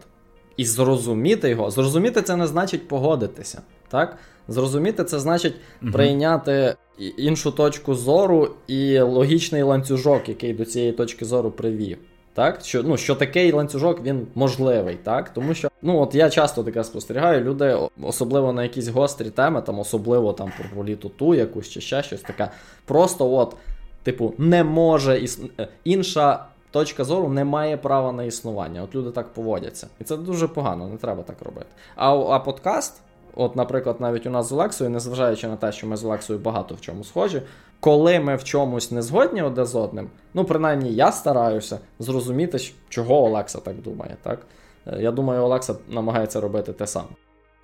і зрозуміти його. Зрозуміти це не значить погодитися. так? Зрозуміти це значить угу. прийняти іншу точку зору і логічний ланцюжок, який до цієї точки зору привів. Так, що ну, що такий ланцюжок він можливий, так? Тому що ну от я часто таке спостерігаю, люди, особливо на якісь гострі теми, там особливо там про політоту якусь чи ще щось таке. Просто от, типу, не може іс... Е, інша точка зору не має права на існування. От люди так поводяться. І це дуже погано, не треба так робити. А а подкаст, от, наприклад, навіть у нас з Олексою, незважаючи на те, що ми з Олексою багато в чому схожі, коли ми в чомусь не згодні одне з одним, ну, принаймні, я стараюся зрозуміти, чого Олекса так думає. так? Е, я думаю, Олекса намагається робити те саме.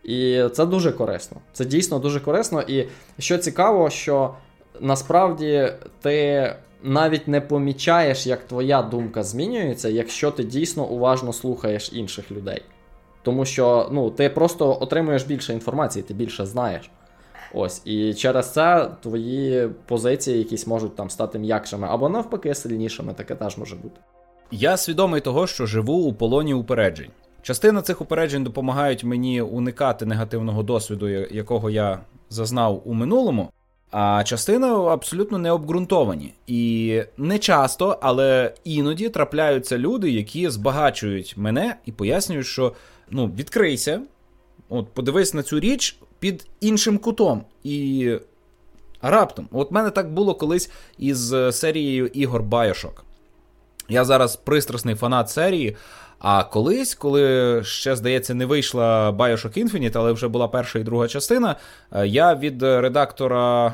І це дуже корисно. Це дійсно дуже корисно. І що цікаво, що насправді ти навіть не помічаєш, як твоя думка змінюється, якщо ти дійсно уважно слухаєш інших людей. Тому що ну, ти просто отримуєш більше інформації, ти більше знаєш. Ось, І через це твої позиції якісь можуть там стати м'якшими, або навпаки, сильнішими, таке теж може бути. Я свідомий того, що живу у полоні упереджень. Частина цих упереджень допомагають мені уникати негативного досвіду, якого я зазнав у минулому. А частина абсолютно не обґрунтовані. І не часто, але іноді трапляються люди, які збагачують мене і пояснюють, що ну, відкрийся, от подивись на цю річ під іншим кутом. І раптом, от мене так було колись із серією Ігор Байошок. Я зараз пристрасний фанат серії. А колись, коли ще, здається, не вийшла Bioshock Infinite, але вже була перша і друга частина, е, я від редактора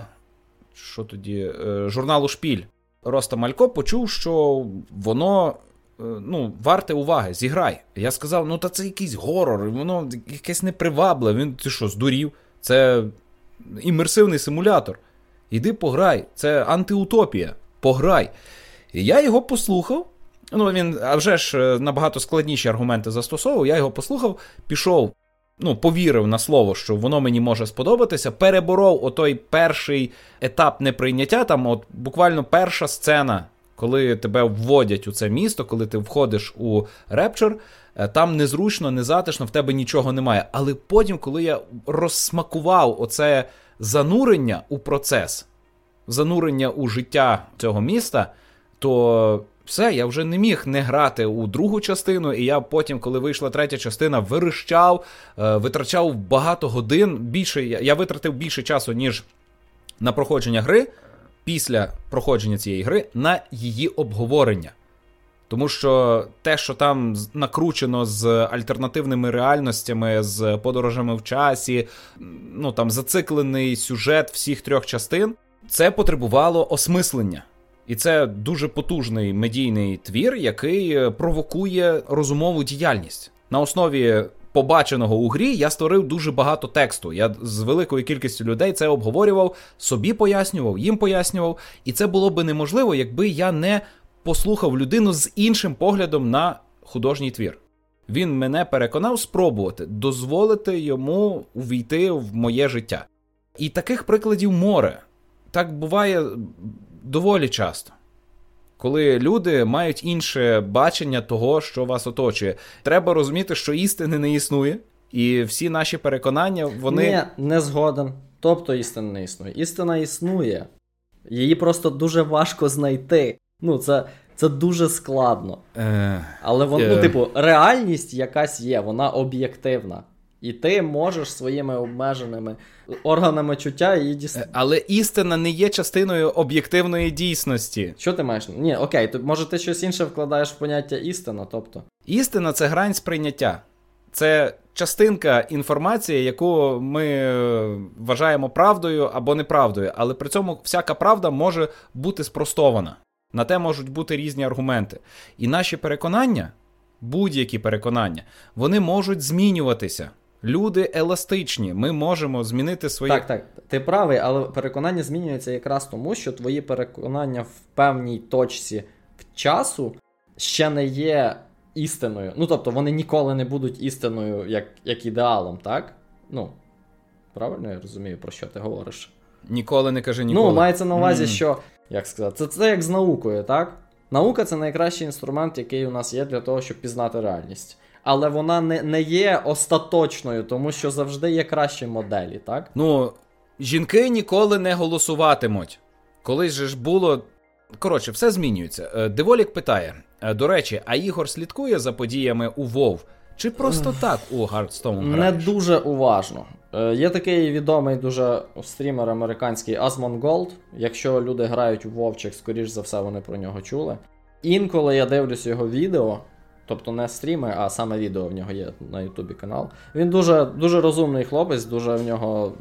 що тоді, е, журналу Шпіль Роста Малько почув, що воно. Е, ну, варте уваги, зіграй. Я сказав, ну та це якийсь горор, воно якесь непривабливе. Він ти що, здурів? Це імерсивний симулятор. Іди пограй, це антиутопія. Пограй. І я його послухав. Ну, він, а вже ж набагато складніші аргументи застосовував, я його послухав, пішов ну, повірив на слово, що воно мені може сподобатися, переборов отой перший етап неприйняття. Там, от буквально перша сцена, коли тебе вводять у це місто, коли ти входиш у Репчер, там незручно, незатишно, в тебе нічого немає. Але потім, коли я розсмакував оце занурення у процес, занурення у життя цього міста, то все, я вже не міг не грати у другу частину, і я потім, коли вийшла третя частина, вирощав, е, витрачав багато годин. Більше я витратив більше часу, ніж на проходження гри після проходження цієї гри на її обговорення. Тому що те, що там накручено з альтернативними реальностями, з подорожами в часі, ну там зациклений сюжет всіх трьох частин, це потребувало осмислення. І це дуже потужний медійний твір, який е, провокує розумову діяльність. На основі побаченого у грі я створив дуже багато тексту. Я з великою кількістю людей це обговорював, собі пояснював, їм пояснював. І це було би неможливо, якби я не послухав людину з іншим поглядом на художній твір. Він мене переконав спробувати дозволити йому увійти в моє життя. І таких прикладів море. Так буває доволі часто. Коли люди мають інше бачення того, що вас оточує, треба розуміти, що істини не існує, і всі наші переконання, вони. Ні, не згоден. Тобто істина не існує. Істина існує. Її просто дуже важко знайти. Ну, це це дуже складно. Е... Але воно, е... ну, типу, реальність якась є, вона об'єктивна. І ти можеш своїми обмеженими органами чуття її дістати. Але істина не є частиною об'єктивної дійсності. Що ти маєш? Ні, окей, то може ти щось інше вкладаєш в поняття істина, тобто. Істина це грань сприйняття. Це частинка інформації, яку ми е, вважаємо правдою або неправдою, але при цьому всяка правда може бути спростована. На те можуть бути різні аргументи. І наші переконання, будь-які переконання, вони можуть змінюватися. Люди еластичні, ми можемо змінити свої. Так, так, ти правий, але переконання змінюється якраз тому, що твої переконання в певній точці часу ще не є істиною. Ну тобто вони ніколи не будуть істиною як як ідеалом, так? Ну, правильно я розумію, про що ти говориш? Ніколи не кажи ніколи. Ну, мається на увазі, mm. що, як сказати, це, це як з наукою, так? Наука це найкращий інструмент, який у нас є для того, щоб пізнати реальність але вона не не є остаточною, тому що завжди є кращі моделі, так? Ну, жінки ніколи не голосуватимуть. Колись же ж було. Коротше, все змінюється. Е, Деволік питає: е, до речі, а Ігор слідкує за подіями у Вов? Чи просто так у Hearthstone Не дуже уважно. Е, Є такий відомий дуже стрімер американський Голд. Якщо люди грають у Вовчик, скоріш за все, вони про нього чули. Інколи я дивлюсь його відео, Тобто не стріми, а саме відео в нього є на Ютубі канал. Він дуже дуже розумний хлопець, дуже в нього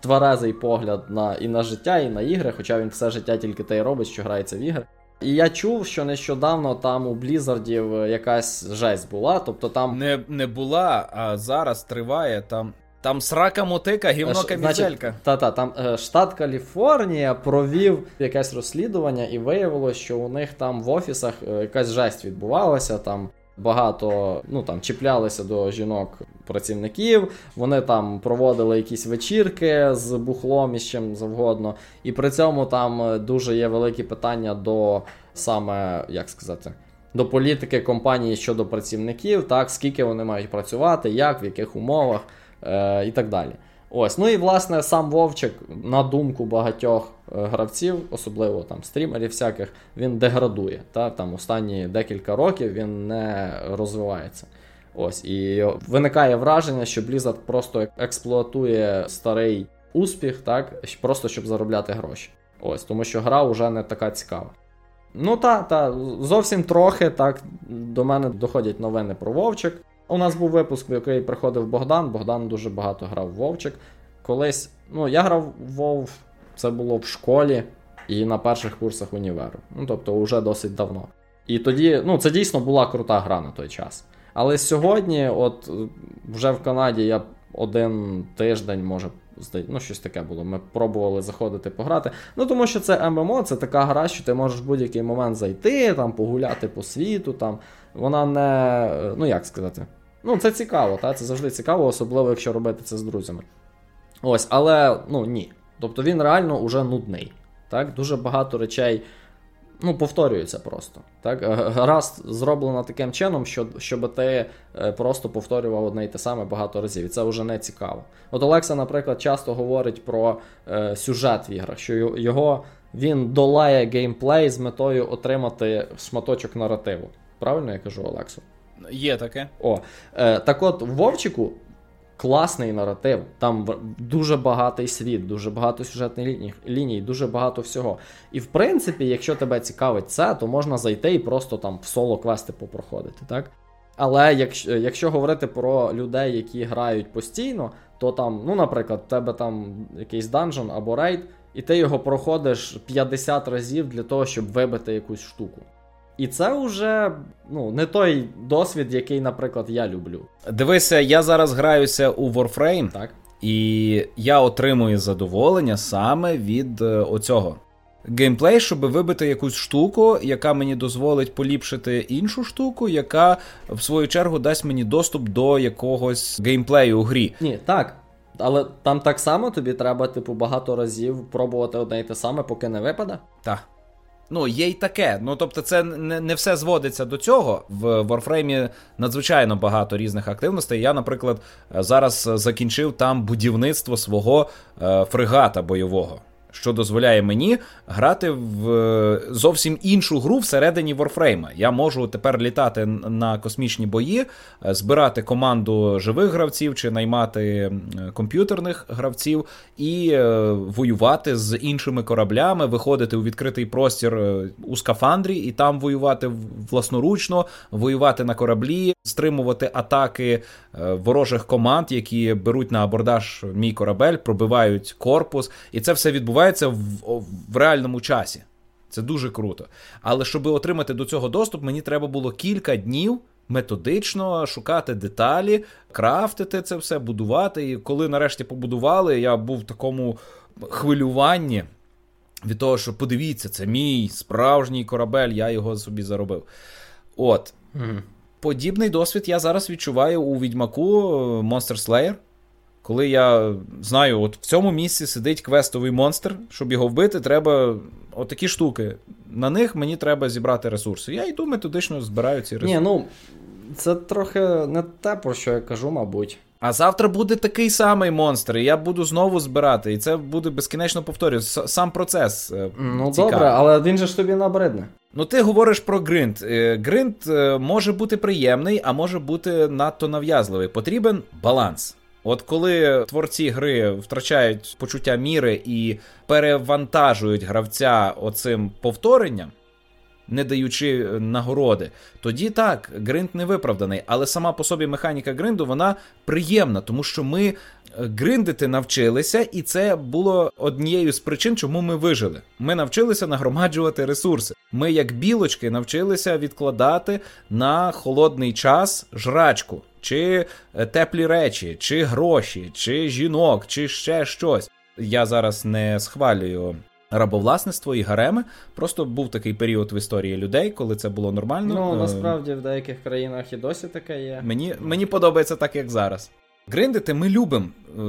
тверезий погляд на і на життя, і на ігри, хоча він все життя тільки те й робить, що грається в ігри. І я чув, що нещодавно там у Блізардів якась жесть була. тобто там... Не не була, а зараз триває там. Там срака мотика, гівно камізелька. Та-та, там е, штат Каліфорнія провів якесь розслідування, і виявилось, що у них там в офісах е, якась жесть відбувалася. Там багато ну там чіплялися до жінок працівників. Вони там проводили якісь вечірки з бухлом і з чим завгодно. І при цьому там дуже є великі питання до саме як сказати. До політики компанії щодо працівників, так, скільки вони мають працювати, як, в яких умовах е, і так далі. Ось, ну і власне сам Вовчик, на думку багатьох е, гравців, особливо там стрімерів всяких, він деградує. Та? Там Останні декілька років він не розвивається. Ось, І виникає враження, що Blizzard просто експлуатує старий успіх, так, просто щоб заробляти гроші. Ось, Тому що гра вже не така цікава. Ну та, та, зовсім трохи так до мене доходять новини про Вовчик. У нас був випуск, в який приходив Богдан. Богдан дуже багато грав в Вовчик. Колись, ну, я грав в Вов, це було в школі і на перших курсах універу. Ну, тобто, вже досить давно. І тоді, ну, це дійсно була крута гра на той час. Але сьогодні, от вже в Канаді, я один тиждень, може, ну, щось таке було. Ми пробували заходити пограти. Ну, тому що це ММО, це така гра, що ти можеш в будь-який момент зайти, там, погуляти по світу. там. Вона не, ну як сказати, Ну, це цікаво, та? це завжди цікаво, особливо, якщо робити це з друзями. Ось, але ну ні. Тобто він реально уже нудний. Так? Дуже багато речей ну, повторюється просто. Так? Гра зроблена таким чином, що, щоб ти е, просто повторював одне і те саме багато разів. І це вже не цікаво. От Олекса, наприклад, часто говорить про е, сюжет в іграх, що його він долає геймплей з метою отримати шматочок наративу. Правильно я кажу, Олексу? Є таке. О, е, Так от, в Вовчику класний наратив. Там дуже багатий світ, дуже багато сюжетних ліній, ліній, дуже багато всього. І в принципі, якщо тебе цікавить це, то можна зайти і просто там в соло квести попроходити, так? Але якщо якщо говорити про людей, які грають постійно, то там, ну, наприклад, в тебе там якийсь данжон або рейд, і ти його проходиш 50 разів для того, щоб вибити якусь штуку. І це вже ну, не той досвід, який, наприклад, я люблю. Дивися, я зараз граюся у Warframe, так. і я отримую задоволення саме від е, оцього. Геймплей, щоб вибити якусь штуку, яка мені дозволить поліпшити іншу штуку, яка в свою чергу дасть мені доступ до якогось геймплею у грі. Ні, так. Але там так само тобі треба, типу, багато разів пробувати одне і те саме, поки не випаде? Так. Ну, є й таке. Ну, тобто, це не не все зводиться до цього. В Warframe надзвичайно багато різних активностей. Я, наприклад, зараз закінчив там будівництво свого е, фрегата бойового що дозволяє мені грати в е, зовсім іншу гру всередині Warframe. Я можу тепер літати на космічні бої, е, збирати команду живих гравців чи наймати комп'ютерних гравців і е, воювати з іншими кораблями, виходити у відкритий простір у скафандрі і там воювати власноручно, воювати на кораблі, стримувати атаки ворожих команд, які беруть на абордаж мій корабель, пробивають корпус, і це все відбувається відбувається в, в реальному часі. Це дуже круто. Але щоб отримати до цього доступ, мені треба було кілька днів методично шукати деталі, крафтити це все, будувати. І коли нарешті побудували, я був в такому хвилюванні від того, що подивіться, це мій справжній корабель, я його собі заробив. От. Угу. Подібний досвід я зараз відчуваю у відьмаку е, Monster Slayer. Коли я знаю, от в цьому місці сидить квестовий монстр, щоб його вбити, треба отакі штуки. На них мені треба зібрати ресурси. Я йду методично збираю ці ресурси. Ні, ну це трохи не те, про що я кажу, мабуть. А завтра буде такий самий монстр, і я буду знову збирати, і це буде безкінечно повторювати. Сам процес. Е, ну цікавий. добре, але він же ж тобі набридне. Ну, ти говориш про гринд. Е, гринд е, може бути приємний, а може бути надто нав'язливий. Потрібен баланс. От коли творці гри втрачають почуття міри і перевантажують гравця оцим повторенням, не даючи нагороди, тоді так, гринд не виправданий. Але сама по собі механіка гринду вона приємна, тому що ми гриндити навчилися, і це було однією з причин, чому ми вижили. Ми навчилися нагромаджувати ресурси. Ми, як білочки, навчилися відкладати на холодний час жрачку, чи е, теплі речі, чи гроші, чи жінок, чи ще щось. Я зараз не схвалюю. Рабовласництво і гареми просто був такий період в історії людей, коли це було нормально. Ну насправді в деяких країнах і досі таке є. Мені мені подобається так, як зараз. Гриндити ми любимо. Е,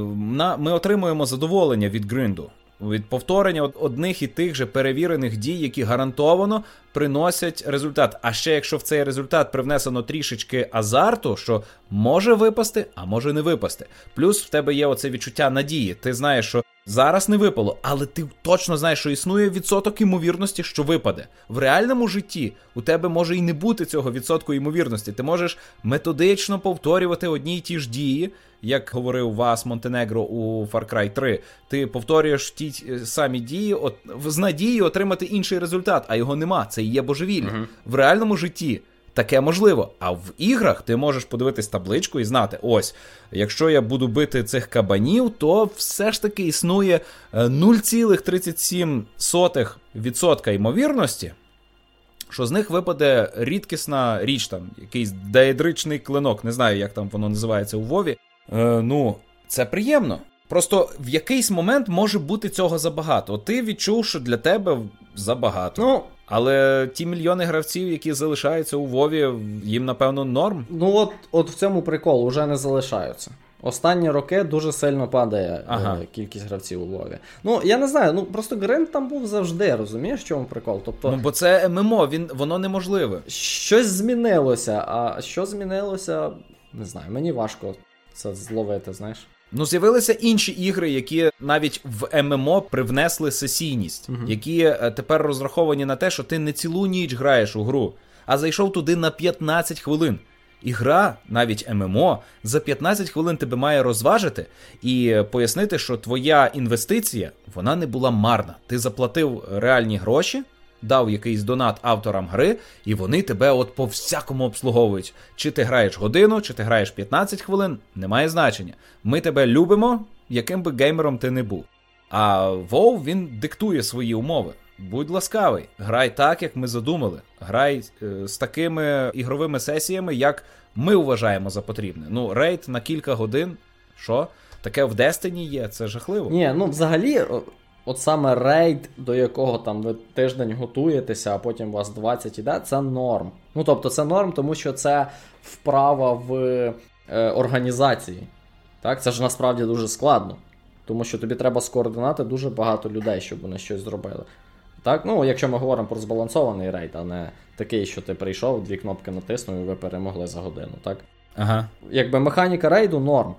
ми отримуємо задоволення від гринду, від повторення одних і тих же перевірених дій, які гарантовано приносять результат. А ще якщо в цей результат привнесено трішечки азарту, що може випасти, а може не випасти. Плюс в тебе є оце відчуття надії. Ти знаєш, що зараз не випало, але ти точно знаєш, що існує відсоток ймовірності, що випаде. В реальному житті у тебе може і не бути цього відсотку ймовірності. Ти можеш методично повторювати одні й ті ж дії. Як говорив вас Монтенегро у Far Cry 3, ти повторюєш ті самі дії, от з надією отримати інший результат, а його нема. Це є божевілля. uh В реальному житті таке можливо. А в іграх ти можеш подивитись табличку і знати: ось, якщо я буду бити цих кабанів, то все ж таки існує 0,37% ймовірності. Що з них випаде рідкісна річ, там, якийсь деєдричний клинок, не знаю, як там воно називається у Вові. Е, Ну, це приємно. Просто в якийсь момент може бути цього забагато. Ти відчув, що для тебе забагато. Ну, Але ті мільйони гравців, які залишаються у Вові, їм напевно норм. Ну от от в цьому прикол вже не залишаються. Останні роки дуже сильно падає е, ага. кількість гравців у Вові. Ну, я не знаю, ну просто Гринд там був завжди, розумієш, в чому прикол? Тобто, Ну, бо це ММО, він, воно неможливе. Щось змінилося, а що змінилося, не знаю, мені важко це зловити, знаєш. Ну, з'явилися інші ігри, які навіть в ММО привнесли сесійність, uh які е, тепер розраховані на те, що ти не цілу ніч граєш у гру, а зайшов туди на 15 хвилин. І гра, навіть ММО, за 15 хвилин тебе має розважити і пояснити, що твоя інвестиція вона не була марна. Ти заплатив реальні гроші, дав якийсь донат авторам гри, і вони тебе от по всякому обслуговують. Чи ти граєш годину, чи ти граєш 15 хвилин, немає значення. Ми тебе любимо, яким би геймером ти не був. А WoW, він диктує свої умови. Будь ласкавий, грай так, як ми задумали. Грай е, з такими ігровими сесіями, як ми вважаємо за потрібне. Ну, рейд на кілька годин. Що? Таке в Destiny є, це жахливо. Ні, ну взагалі, от саме рейд, до якого там ви тиждень готуєтеся, а потім у вас 20 іде, це норм. Ну тобто, це норм, тому що це вправа в е, організації. Так, Це ж насправді дуже складно. Тому що тобі треба скоординати дуже багато людей, щоб вони щось зробили. Так, ну якщо ми говоримо про збалансований рейд, а не такий, що ти прийшов, дві кнопки натиснув і ви перемогли за годину, так? Ага. Якби механіка рейду норм.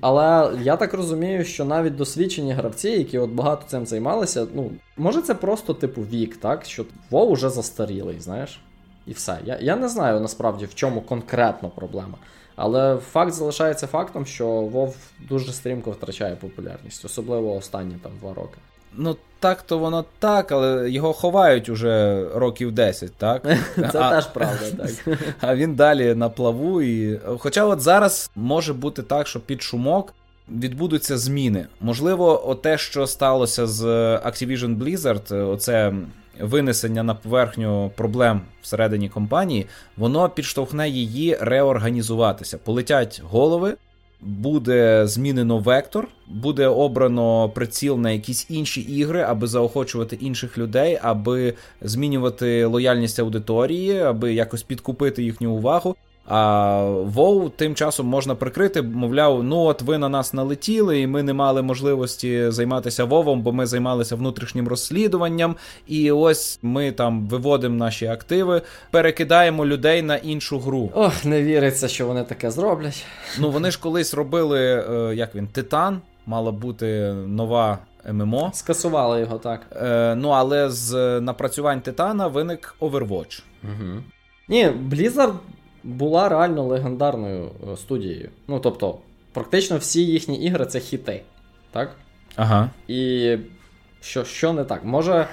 Але я так розумію, що навіть досвідчені гравці, які от багато цим займалися, ну, може це просто типу вік, так? Що Вов уже застарілий, знаєш? І все. Я я не знаю насправді в чому конкретно проблема. Але факт залишається фактом, що Вов дуже стрімко втрачає популярність, особливо останні там два роки. Ну, так то воно так, але його ховають уже років 10, так? Це а, теж правда, так. А він далі на плаву. і... Хоча от зараз може бути так, що під шумок відбудуться зміни. Можливо, те, що сталося з Activision Blizzard, оце винесення на поверхню проблем всередині компанії, воно підштовхне її реорганізуватися. Полетять голови буде змінено вектор, буде обрано приціл на якісь інші ігри, аби заохочувати інших людей, аби змінювати лояльність аудиторії, аби якось підкупити їхню увагу. А Вов тим часом можна прикрити, мовляв, ну от ви на нас налетіли, і ми не мали можливості займатися Вовом, бо ми займалися внутрішнім розслідуванням. І ось ми там виводимо наші активи, перекидаємо людей на іншу гру. Ох, не віриться, що вони таке зроблять. Ну вони ж колись робили, е, як він, Титан, мала бути нова. ММО. Скасували його так. Е, Ну, але з напрацювань Титана виник Overwatch. Угу. Ні, Blizzard була реально легендарною е, студією. Ну, тобто, практично всі їхні ігри це хіти. Так? Ага. І що що не так? Може,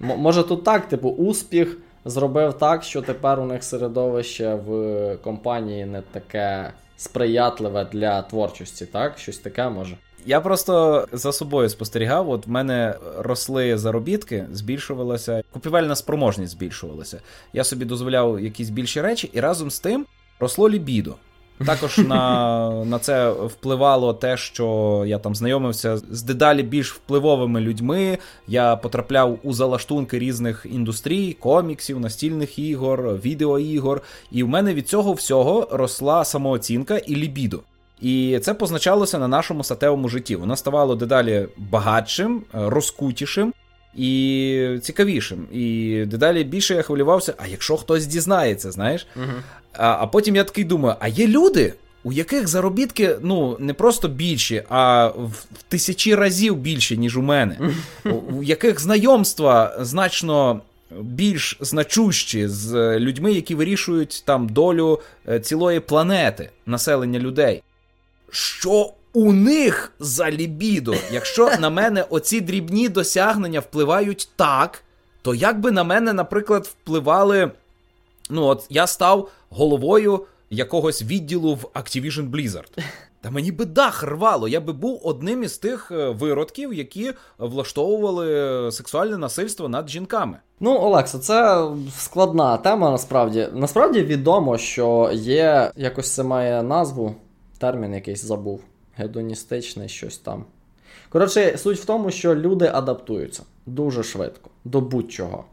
може тут так, типу, успіх зробив так, що тепер у них середовище в компанії не таке сприятливе для творчості, так? Щось таке може. Я просто за собою спостерігав. От в мене росли заробітки, збільшувалася, купівельна спроможність збільшувалася. Я собі дозволяв якісь більші речі, і разом з тим росло лібідо. Також на на це впливало те, що я там знайомився з дедалі більш впливовими людьми. Я потрапляв у залаштунки різних індустрій, коміксів, настільних ігор, відеоігор. І в мене від цього всього росла самооцінка і лібідо. І це позначалося на нашому статевому житті. Воно ставало дедалі багатшим, е, розкутішим і цікавішим. І дедалі більше я хвилювався, а якщо хтось дізнається, знаєш? Угу. А, а потім я такий думаю: а є люди, у яких заробітки ну не просто більші, а в тисячі разів більші, ніж у мене, у яких знайомства значно. Більш значущі з людьми, які вирішують там долю е, цілої планети, населення людей що у них за лібідо. Якщо на мене оці дрібні досягнення впливають так, то як би на мене, наприклад, впливали. Ну, от я став головою якогось відділу в Activision Blizzard. Та мені би дах рвало, я би був одним із тих е, виродків, які влаштовували сексуальне насильство над жінками. Ну, Олексо, це складна тема. Насправді насправді відомо, що є якось це має назву термін якийсь забув. Гедоністичне щось там. Коротше, суть в тому, що люди адаптуються дуже швидко, до будь-чого.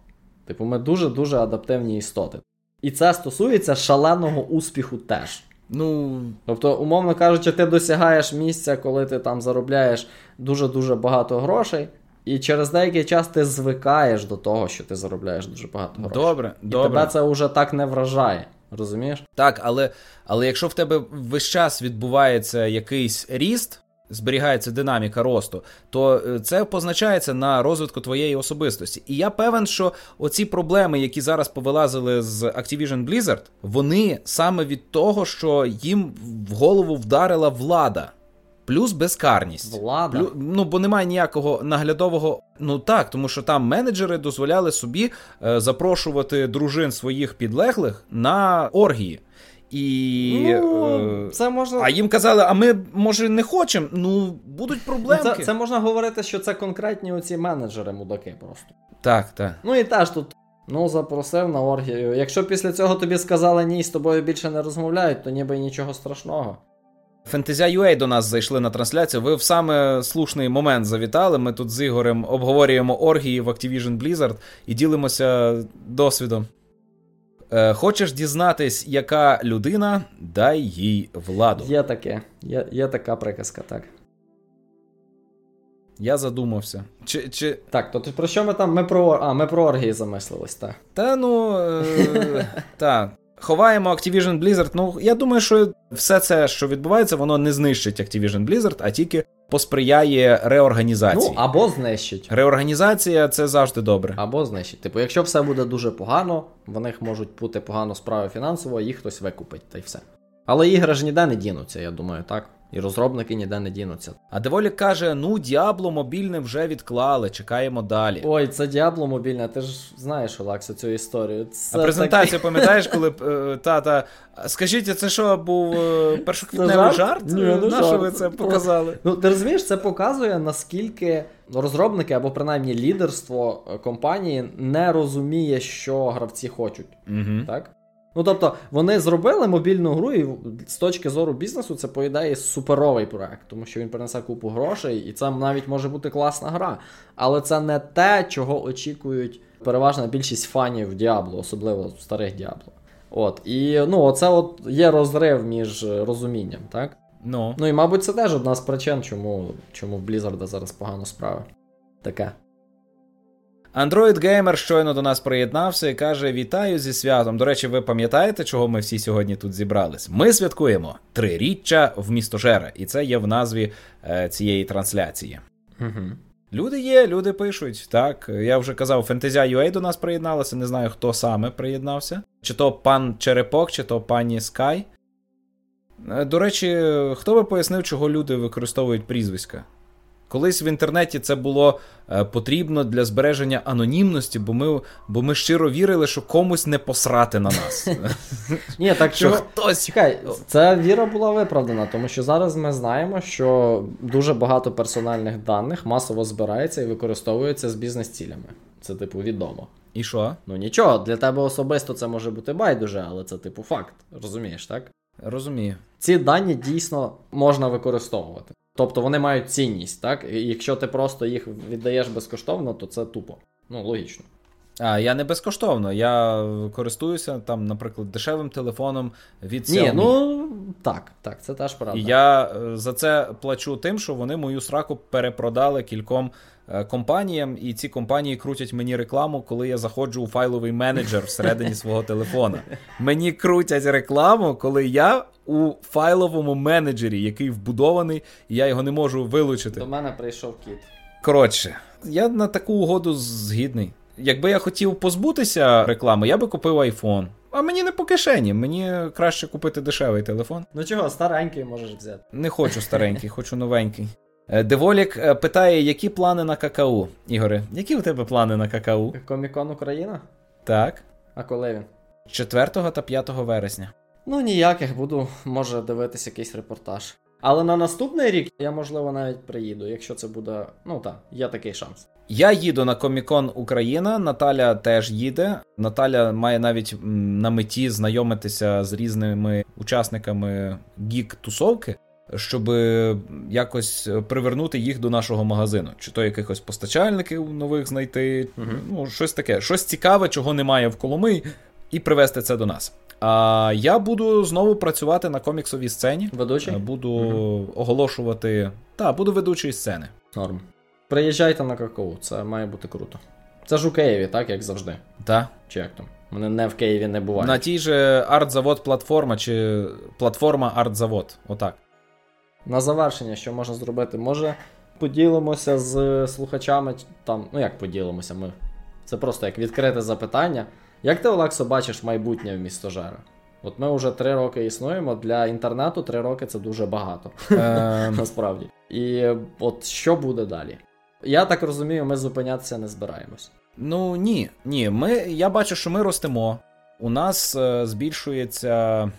Типу, ми дуже-дуже адаптивні істоти. І це стосується шаленого успіху теж. Ну. Тобто, умовно кажучи, ти досягаєш місця, коли ти там заробляєш дуже-дуже багато грошей, і через деякий час ти звикаєш до того, що ти заробляєш дуже багато грошей. Добре, і добре. тебе це вже так не вражає. Розумієш? Так, але але якщо в тебе весь час відбувається якийсь ріст, зберігається динаміка росту, то е, це позначається на розвитку твоєї особистості. І я певен, що оці проблеми, які зараз повилазили з Activision Blizzard, вони саме від того, що їм в голову вдарила влада. Плюс безкарність. Влада? Плю, ну, бо немає ніякого наглядового. Ну так, тому що там менеджери дозволяли собі е, запрошувати дружин своїх підлеглих на оргії. І ну, це можна... А їм казали, а ми, може, не хочемо. Ну, будуть проблемки. Це, це можна говорити, що це конкретні оці менеджери мудаки просто. Так, так. Ну і теж тут. Ну, запросив на оргію. Якщо після цього тобі сказали ні, з тобою більше не розмовляють, то ніби нічого страшного. Фентезя.ua до нас зайшли на трансляцію. Ви в саме слушний момент завітали. Ми тут з Ігорем обговорюємо оргії в Activision Blizzard і ділимося досвідом. Е, Хочеш дізнатись, яка людина, дай їй владу. Є таке, є є така приказка, так. Я задумався. Чи, чи... Так, то про що ми там? Ми про А, ми про оргії замислились, так. Та ну. Е... так. Ховаємо Activision Blizzard. Ну, я думаю, що все це, що відбувається, воно не знищить Activision Blizzard, а тільки посприяє реорганізації. Ну, або знищить. Реорганізація це завжди добре. Або знищить. Типу, якщо все буде дуже погано, в них можуть бути погано справи фінансово, їх хтось викупить, та й все. Але ігри ж ніде не дінуться, я думаю, так? І розробники ніде не дінуться. А Деволік каже: ну, Діабло мобільне вже відклали, чекаємо далі. Ой, це Діабло мобільне, ти ж знаєш, Олексо, цю історію. Це а презентацію такий... пам'ятаєш, коли е, тата. Скажіть, це що був е, першоквітневий жарт? жарт? Ні, не На що ви це показали? Ну, ти розумієш, це показує, наскільки розробники або принаймні лідерство компанії не розуміє, що гравці хочуть. Угу. Так? Ну, тобто, вони зробили мобільну гру, і з точки зору бізнесу, це по ідеї суперовий проект, тому що він принесе купу грошей, і це навіть може бути класна гра. Але це не те, чого очікують переважна більшість фанів Діабло, особливо старих Діабло. От, і ну, оце от є розрив між розумінням, так? Ну, Ну і, мабуть, це теж одна з причин, чому чому в Blizzard зараз погано справи. Таке. Android Gamer щойно до нас приєднався і каже: Вітаю зі святом. До речі, ви пам'ятаєте, чого ми всі сьогодні тут зібрались? Ми святкуємо триріччя в містожера, і це є в назві е, цієї трансляції. Угу. Люди є, люди пишуть. Так, я вже казав, Фентезя.ua до нас приєдналася, не знаю, хто саме приєднався. Чи то пан Черепок, чи то пані Скай. Е, до речі, хто би пояснив, чого люди використовують прізвиська? Колись в інтернеті це було е, потрібно для збереження анонімності, бо ми бо ми щиро вірили, що комусь не посрати на нас. Ні, так що хтось. Чекай, ця віра була виправдана, тому що зараз ми знаємо, що дуже багато персональних даних масово збирається і використовується з бізнес-цілями. Це, типу, відомо. І що? Ну нічого, для тебе особисто це може бути байдуже, але це, типу, факт. Розумієш, так? Розумію. Ці дані дійсно можна використовувати. Тобто вони мають цінність, так? І якщо ти просто їх віддаєш безкоштовно, то це тупо. Ну, логічно. А, я не безкоштовно. Я користуюся там, наприклад, дешевим телефоном від Xiaomi. Ні, ну так, так, це теж правда. І я е, за це плачу тим, що вони мою сраку перепродали кільком е, компаніям, і ці компанії крутять мені рекламу, коли я заходжу у файловий менеджер всередині свого телефона. Мені крутять рекламу, коли я у файловому менеджері, який вбудований, і я його не можу вилучити. До мене прийшов кіт. Коротше, я на таку угоду згідний. Якби я хотів позбутися реклами, я би купив iPhone. А мені не по кишені, мені краще купити дешевий телефон. Ну чого, старенький можеш взяти. Не хочу старенький, хочу новенький. Е, Деволік е, питає, які плани на какау. Ігоре, які у тебе плани на какау? Комікон Україна? Так. А коли він? 4 та 5 вересня. Ну, ніяких буду, може, дивитися якийсь репортаж. Але на наступний рік я, можливо, навіть приїду, якщо це буде. Ну так, є такий шанс. Я їду на Комікон Україна. Наталя теж їде. Наталя має навіть на меті знайомитися з різними учасниками гік-тусовки. щоб якось привернути їх до нашого магазину, чи то якихось постачальників нових знайти, угу. ну щось таке, щось цікаве, чого немає в Коломиї, і привезти це до нас. А я буду знову працювати на коміксовій сцені. Ведучий? Буду угу. оголошувати. Так, буду ведучий сцени. Норм. Приїжджайте на какао, це має бути круто. Це ж у Києві, так, як завжди. Так. Чи як там? Мене не в Києві не буває. На тій же артзавод платформа чи платформа артзавод. Отак. На завершення, що можна зробити? Може поділимося з слухачами там. Ну як поділимося? Ми. Це просто як відкрите запитання. Як ти, Олексо, бачиш майбутнє в місто Жера? От ми вже три роки існуємо. Для інтернету три роки це дуже багато. Ем. Насправді. І от що буде далі? Я так розумію, ми зупинятися не збираємось. Ну ні, ні. Ми, Я бачу, що ми ростемо. У нас е, збільшується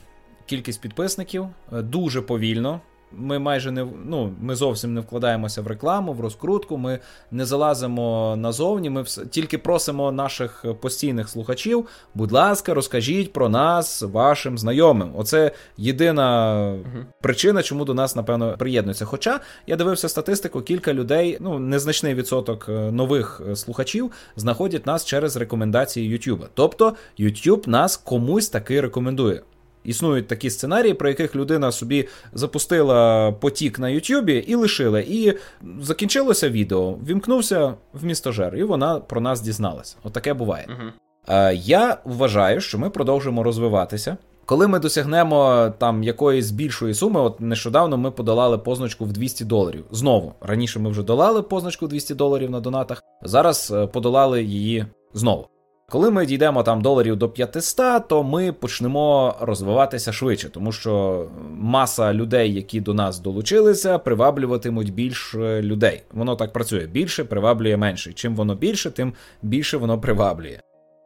кількість підписників е, дуже повільно. Ми майже не ну, ми зовсім не вкладаємося в рекламу, в розкрутку. Ми не залазимо назовні. Ми вс... тільки просимо наших постійних слухачів. Будь ласка, розкажіть про нас вашим знайомим. Оце єдина uh причина, чому до нас, напевно, приєднуються. Хоча я дивився статистику, кілька людей, ну незначний відсоток е, нових е, слухачів, знаходять нас через рекомендації YouTube. Тобто YouTube нас комусь таки рекомендує. Існують такі сценарії, про яких людина собі запустила потік на Ютубі і лишила. І закінчилося відео, вімкнувся в містожер, і вона про нас дізналася. Отаке буває. Угу. Я вважаю, що ми продовжуємо розвиватися. Коли ми досягнемо там якоїсь більшої суми, от нещодавно ми подолали позначку в 200 доларів. Знову раніше ми вже долали позначку 200 доларів на донатах. Зараз е, подолали її знову. Коли ми дійдемо там доларів до 500, то ми почнемо розвиватися швидше, тому що маса людей, які до нас долучилися, приваблюватимуть більше людей. Воно так працює. Більше приваблює менше. Чим воно більше, тим більше воно приваблює.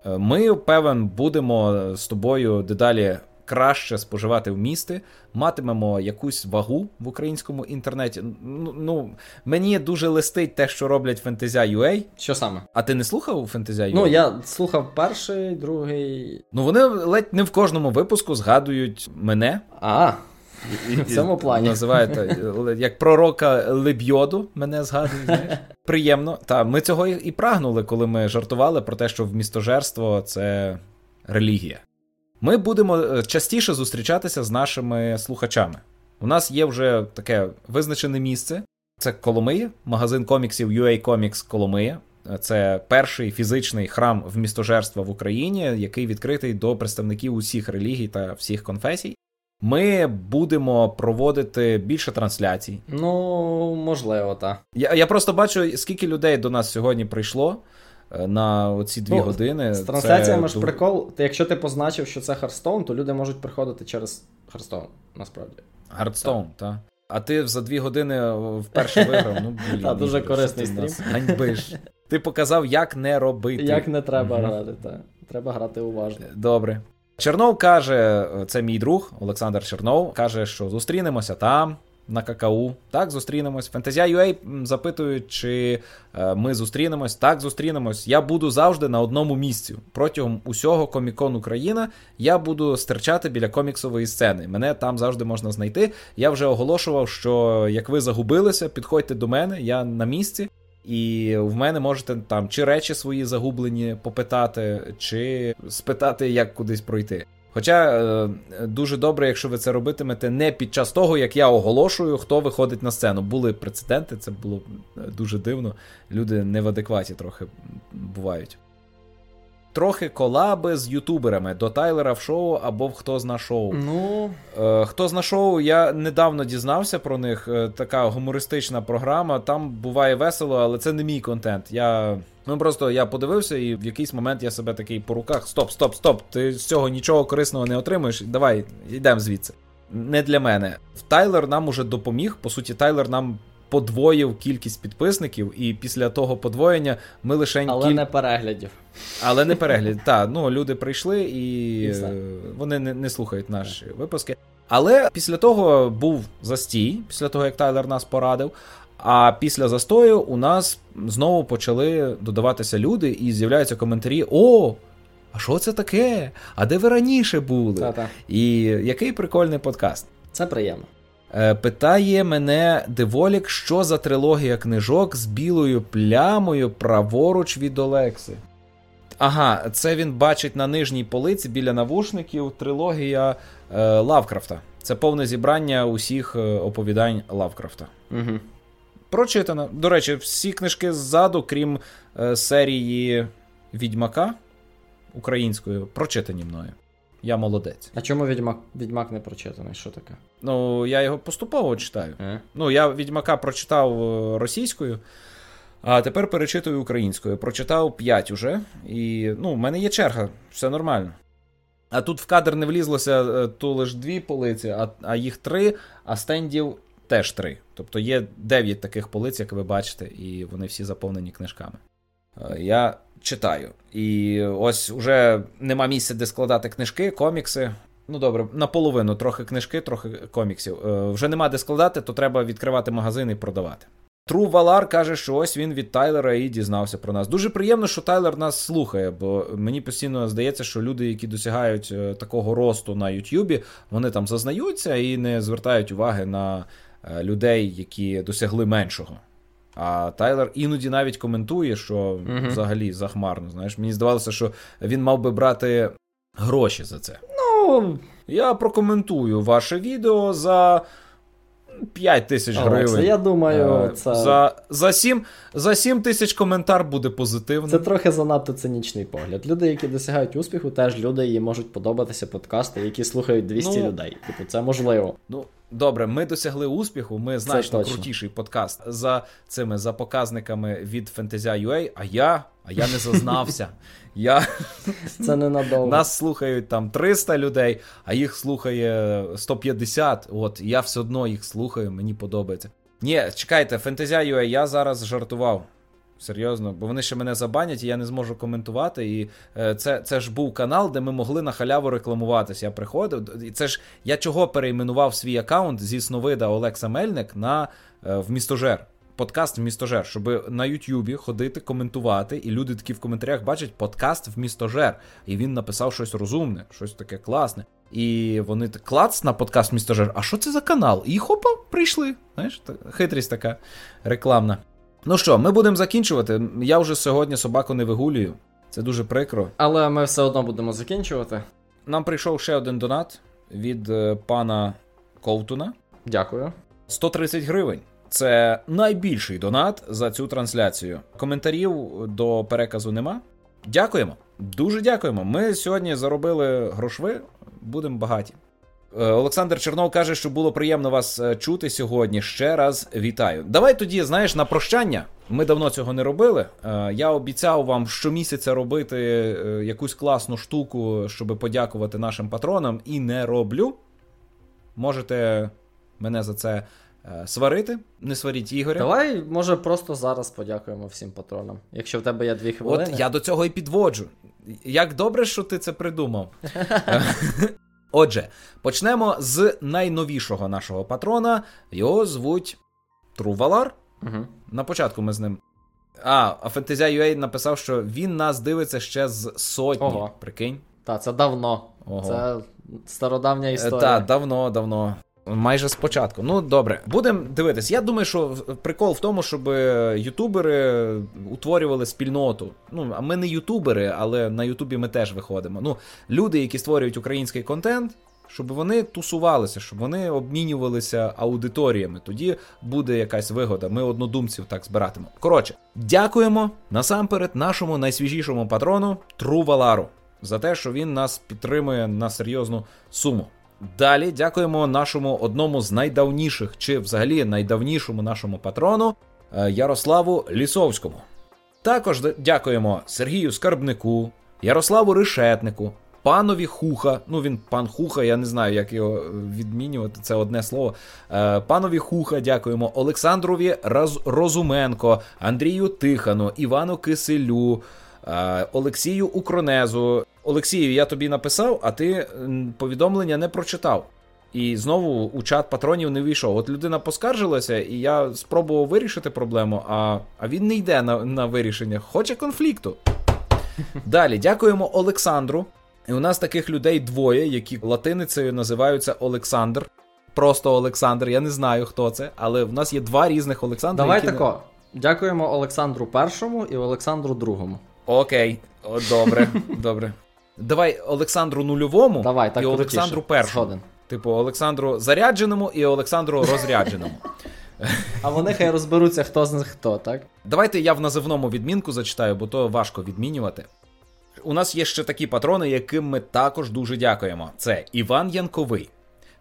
Е, ми, певен, будемо з тобою дедалі краще споживати в місті, матимемо якусь вагу в українському інтернеті. Ну, ну мені дуже листить те, що роблять Fantasia.ua. Що саме? А ти не слухав Fantasia.ua? Ну, я слухав перший, другий. Ну, вони ледь не в кожному випуску згадують мене. А. В цьому плані. Називаєте е, як пророка Лебйоду, мене згадують. знаєш. Приємно. Та ми цього і прагнули, коли ми жартували про те, що в містожерство це релігія. Ми будемо е, частіше зустрічатися з нашими слухачами. У нас є вже таке визначене місце. Це Коломиї, магазин коміксів UA Comics Коломия. Це перший фізичний храм вмістожерства в Україні, який відкритий до представників усіх релігій та всіх конфесій. Ми будемо проводити більше трансляцій. Ну, можливо, так. Я я просто бачу, скільки людей до нас сьогодні прийшло. Е, на оці дві ну, години. З трансляціями ж прикол. Якщо ти позначив, що це Харстоун, то люди можуть приходити через Hearthstone, насправді. Hearthstone, так. Та. А ти за дві години вперше виграв. Ну, блін. Так, дуже корисний стрім. Ганьбиш. Ти показав, як не робити. Як не треба грати, так. Треба грати уважно. Добре. Чернов каже: це мій друг Олександр Чернов, каже, що зустрінемося там на Комікон. Так, зустрінемось. Fantasia.ua запитують, чи е, ми зустрінемось. Так, зустрінемось. Я буду завжди на одному місці. Протягом усього Комікон Україна я буду стирчати біля коміксової сцени. Мене там завжди можна знайти. Я вже оголошував, що як ви загубилися, підходьте до мене, я на місці. І в мене можете там чи речі свої загублені попитати, чи спитати, як кудись пройти. Хоча е, дуже добре, якщо ви це робитимете не під час того, як я оголошую, хто виходить на сцену. Були прецеденти, це було е, дуже дивно. Люди не в адекваті трохи бувають. Трохи колаби з ютуберами до Тайлера в шоу або в хто зна шоу. Ну... Е, хто зна шоу, я недавно дізнався про них. Е, така гумористична програма. Там буває весело, але це не мій контент. Я Ну просто я подивився, і в якийсь момент я себе такий по руках: стоп, стоп, стоп! Ти з цього нічого корисного не отримаєш. Давай, йдемо звідси. Не для мене. Тайлер нам уже допоміг. По суті, Тайлер нам подвоїв кількість підписників, і після того подвоєння ми лише Але кіль... не переглядів. Але не переглядів. Так, ну люди прийшли і, і вони не, не слухають наші випуски. Але після того був застій, після того як Тайлер нас порадив. А після застою у нас знову почали додаватися люди, і з'являються коментарі: О! А що це таке? А де ви раніше були? Та-та. І який прикольний подкаст. Це приємно. Е, питає мене Деволік, що за трилогія книжок з білою плямою праворуч від Олекси. Ага, це він бачить на нижній полиці біля навушників трилогія е, Лавкрафта. Це повне зібрання усіх е, оповідань Лавкрафта. Угу. Прочитано. До речі, всі книжки ззаду, крім е, серії Відьмака українською, прочитані мною. Я молодець. А чому Відьмак Відьмак не прочитаний? Що таке? Ну, я його поступово читаю. Е? Ну, я Відьмака прочитав е, російською, а тепер перечитую українською. Прочитав 5 уже. І ну, в мене є черга, все нормально. А тут в кадр не влізлося е, то лише дві полиці, а, а їх три, а стендів теж три. Тобто є 9 таких полиць, як ви бачите, і вони всі заповнені книжками. Е, Я читаю. І ось уже нема місця, де складати книжки, комікси. Ну добре, наполовину трохи книжки, трохи коміксів. Е, вже нема де складати, то треба відкривати магазин і продавати. Тру Валар каже, що ось він від Тайлера і дізнався про нас. Дуже приємно, що Тайлер нас слухає, бо мені постійно здається, що люди, які досягають е, такого росту на Ютубі, вони там зазнаються і не звертають уваги на людей, які досягли меншого. А Тайлер іноді навіть коментує, що Мгм. взагалі захмарно. Знаєш, мені здавалося, що він мав би брати гроші за це. Ну, Я прокоментую ваше відео за 5 тисяч гривень. я думаю, Е, це, За, за, 7, за 7 тисяч коментар буде позитивним. це трохи занадто цинічний погляд. Люди, які досягають успіху, теж люди, їм можуть подобатися подкасти, які слухають 200 Ну, людей. Типу, це можливо. Ну, добре, ми досягли успіху, ми значно крутіший подкаст за цими за показниками від Fantasia.ua, а я, а я не зазнався. Я, Це ненадовго. нас слухають там 300 людей, а їх слухає 150. От, і я все одно їх слухаю, мені подобається. Ні, чекайте, Fantasia.ua, я зараз жартував. Серйозно, бо вони ще мене забанять, і я не зможу коментувати. І е, це, це ж був канал, де ми могли на халяву рекламуватися. Я приходив. І це ж я чого перейменував свій аккаунт зі сновида Олекса Мельник на е, в містожер. Подкаст в містожер, щоб на Ютубі ходити, коментувати, і люди такі в коментарях бачать подкаст в містожер. І він написав щось розумне, щось таке класне. І вони так клац на подкаст містожер. А що це за канал? І хопа, прийшли. Знаєш, хитрість така рекламна. Ну що, ми будемо закінчувати. Я вже сьогодні собаку не вигулюю. Це дуже прикро. Але ми все одно будемо закінчувати. Нам прийшов ще один донат від е, пана Ковтуна. Дякую. 130 гривень. Це найбільший донат за цю трансляцію. Коментарів до переказу нема. Дякуємо. Дуже дякуємо. Ми сьогодні заробили грошви, будемо багаті. Е, Олександр Чернов каже, що було приємно вас е, чути сьогодні. Ще раз вітаю. Давай тоді, знаєш, на прощання. Ми давно цього не робили. Е, Я обіцяв вам щомісяця робити якусь класну штуку, щоб подякувати нашим патронам, і не роблю. Можете мене за це сварити. Не сваріть Ігоря. Давай, може, просто зараз подякуємо всім патронам. Якщо в тебе є дві хвилини. От я до цього і підводжу. Як добре, що ти це придумав. Отже, почнемо з найновішого нашого патрона. Його звуть Трувалар. Угу. На початку ми з ним. А, а Fantasia.ua написав, що він нас дивиться ще з сотні. Ого. Прикинь. Так, це давно. Ого. Це стародавня історія. Так, давно, давно. Майже спочатку. Ну, добре, будемо дивитись. Я думаю, що прикол в тому, щоб ютубери утворювали спільноту. Ну, а ми не ютубери, але на Ютубі ми теж виходимо. Ну, люди, які створюють український контент, щоб вони тусувалися, щоб вони обмінювалися аудиторіями. Тоді буде якась вигода. Ми однодумців так збиратимо. Коротше, дякуємо насамперед нашому найсвіжішому патрону Трувалару за те, що він нас підтримує на серйозну суму. Далі дякуємо нашому одному з найдавніших, чи взагалі найдавнішому нашому патрону е, Ярославу Лісовському. Також дякуємо Сергію Скарбнику, Ярославу Решетнику, панові Хуха. Ну він пан Хуха, я не знаю, як його е, відмінювати, це одне слово. Е, Панові Хуха дякуємо Олександрові Розуменко, Андрію Тихану, Івану Киселю, Олексію Укронезу. Олексію, я тобі написав, а ти повідомлення не прочитав. І знову у чат патронів не війшов. От людина поскаржилася, і я спробував вирішити проблему, а, а він не йде на, на вирішення, хоче конфлікту. Далі, дякуємо Олександру. І у нас таких людей двоє, які латиницею називаються Олександр. просто Олександр. Я не знаю, хто це, але в нас є два різних Олександра. Давай тако. Дякуємо Олександру Першому і Олександру Другому. Окей, О, добре, добре. Давай Олександру Нульовому Давай, так і Олександру Першому. Типу, Олександру Зарядженому і Олександру Розрядженому. А вони хай розберуться, хто з них хто, так? Давайте я в називному відмінку зачитаю, бо то важко відмінювати. У нас є ще такі патрони, яким ми також дуже дякуємо. Це Іван Янковий,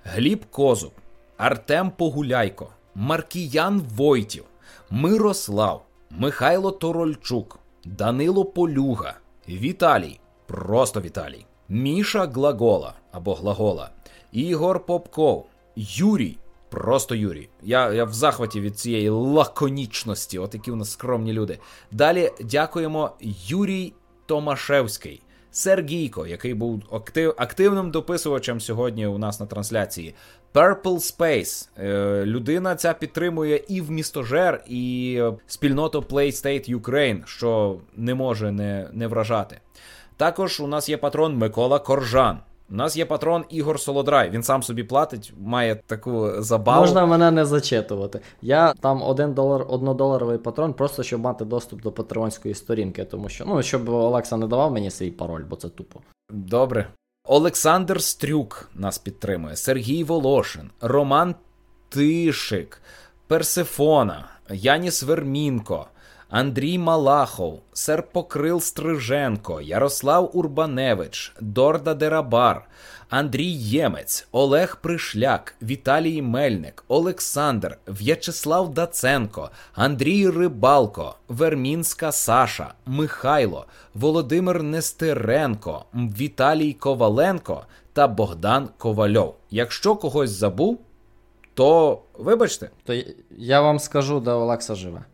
Гліб Козуб, Артем Погуляйко, Маркіян Войтів, Мирослав, Михайло Торольчук, Данило Полюга, Віталій, просто Віталій, Міша Глагола або Глагола, Ігор Попков, Юрій, просто Юрій. Я я в захваті від цієї лаконічності, от які у нас скромні люди. Далі дякуємо Юрій Томашевський. Сергійко, який був актив, активним дописувачем сьогодні у нас на трансляції. Purple Space. Е, людина ця підтримує і в містожер, і спільноту PlayState Ukraine, що не може не, не вражати. Також у нас є патрон Микола Коржан. У нас є патрон Ігор Солодрай. Він сам собі платить, має таку забаву. Можна мене не зачитувати. Я там один долар, однодоларовий патрон, просто щоб мати доступ до патреонської сторінки, тому що ну щоб Олекса не давав мені свій пароль, бо це тупо. Добре. Олександр Стрюк нас підтримує, Сергій Волошин, Роман Тишик, Персифона, Яніс Вермінко, Андрій Малахов, Серпокрил Стриженко, Ярослав Урбаневич, Дорда Дерабар, Андрій Ємець, Олег Пришляк, Віталій Мельник, Олександр, В'ячеслав Даценко, Андрій Рибалко, Вермінська Саша, Михайло, Володимир Нестеренко, Віталій Коваленко та Богдан Ковальов. Якщо когось забув, то вибачте. То я вам скажу, де Олекса живе.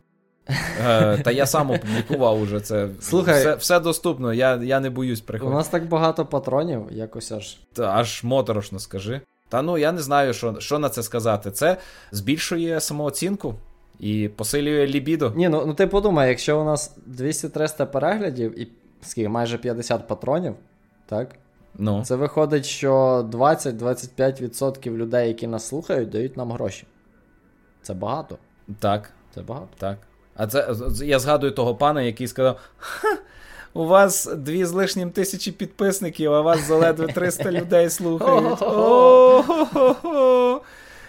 Е, Та я сам опублікував уже це. Слухай, все все доступно, я я не боюсь приходити. У нас так багато патронів, якось аж. Та аж моторошно скажи. Та ну я не знаю, що що на це сказати. Це збільшує самооцінку і посилює лібідо. Ні, ну ну ти подумай, якщо у нас 200-300 переглядів і скільки, майже 50 патронів, так? Ну. Це виходить, що 20-25% людей, які нас слухають, дають нам гроші. Це багато. Так. Це багато. Так. А це я згадую того пана, який сказав: Ха, у вас дві з лишнім тисячі підписників, а вас заледве 300 людей слухають.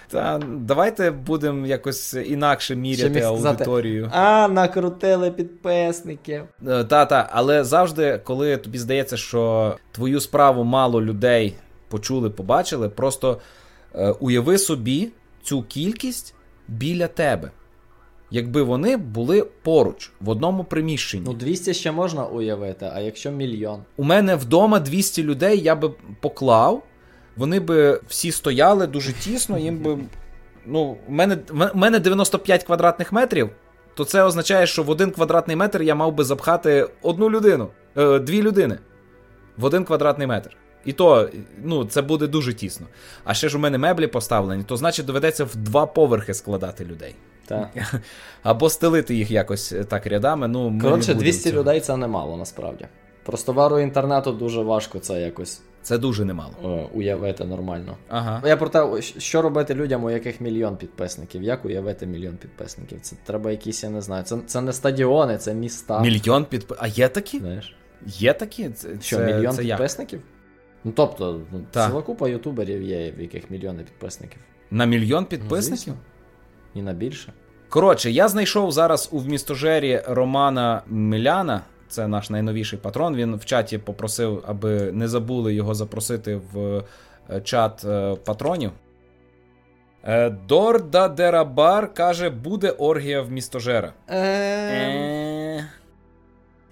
Та давайте будемо якось інакше міряти аудиторію. А, накрутили підписників. Та-та, але завжди, коли тобі здається, що твою справу мало людей почули, побачили, просто е, уяви собі цю кількість біля тебе якби вони були поруч в одному приміщенні. Ну, 200 ще можна уявити, а якщо мільйон. У мене вдома 200 людей я би поклав, вони би всі стояли дуже тісно, їм би. Ну, у мене, в мене 95 квадратних метрів, то це означає, що в один квадратний метр я мав би запхати одну людину, е, дві людини в один квадратний метр. І то, ну, це буде дуже тісно. А ще ж у мене меблі поставлені, то значить доведеться в два поверхи складати людей. Так. Або стелити їх якось е, так рядами. ну Коротше, 200 цього. людей це немало насправді. Просто вару інтернету дуже важко це якось. Це дуже немало. Уявити нормально. Ага. Я про те, що робити людям, у яких мільйон підписників? Як уявити мільйон підписників? Це треба якісь, я не знаю. Це це не стадіони, це міста. Мільйон підписників. А є такі? Знаєш? Є такі? Це, що, мільйон це підписників? Як? Ну тобто, ну, ціла купа ютуберів є, в яких мільйони підписників. На мільйон підписників? Ну, І на більше. Коротше, я знайшов зараз у вмістожері Романа Миляна. Це наш найновіший патрон. Він в чаті попросив, аби не забули його запросити в е, чат е, патронів. Е, Дорда Дерабар каже, буде оргія в містожера.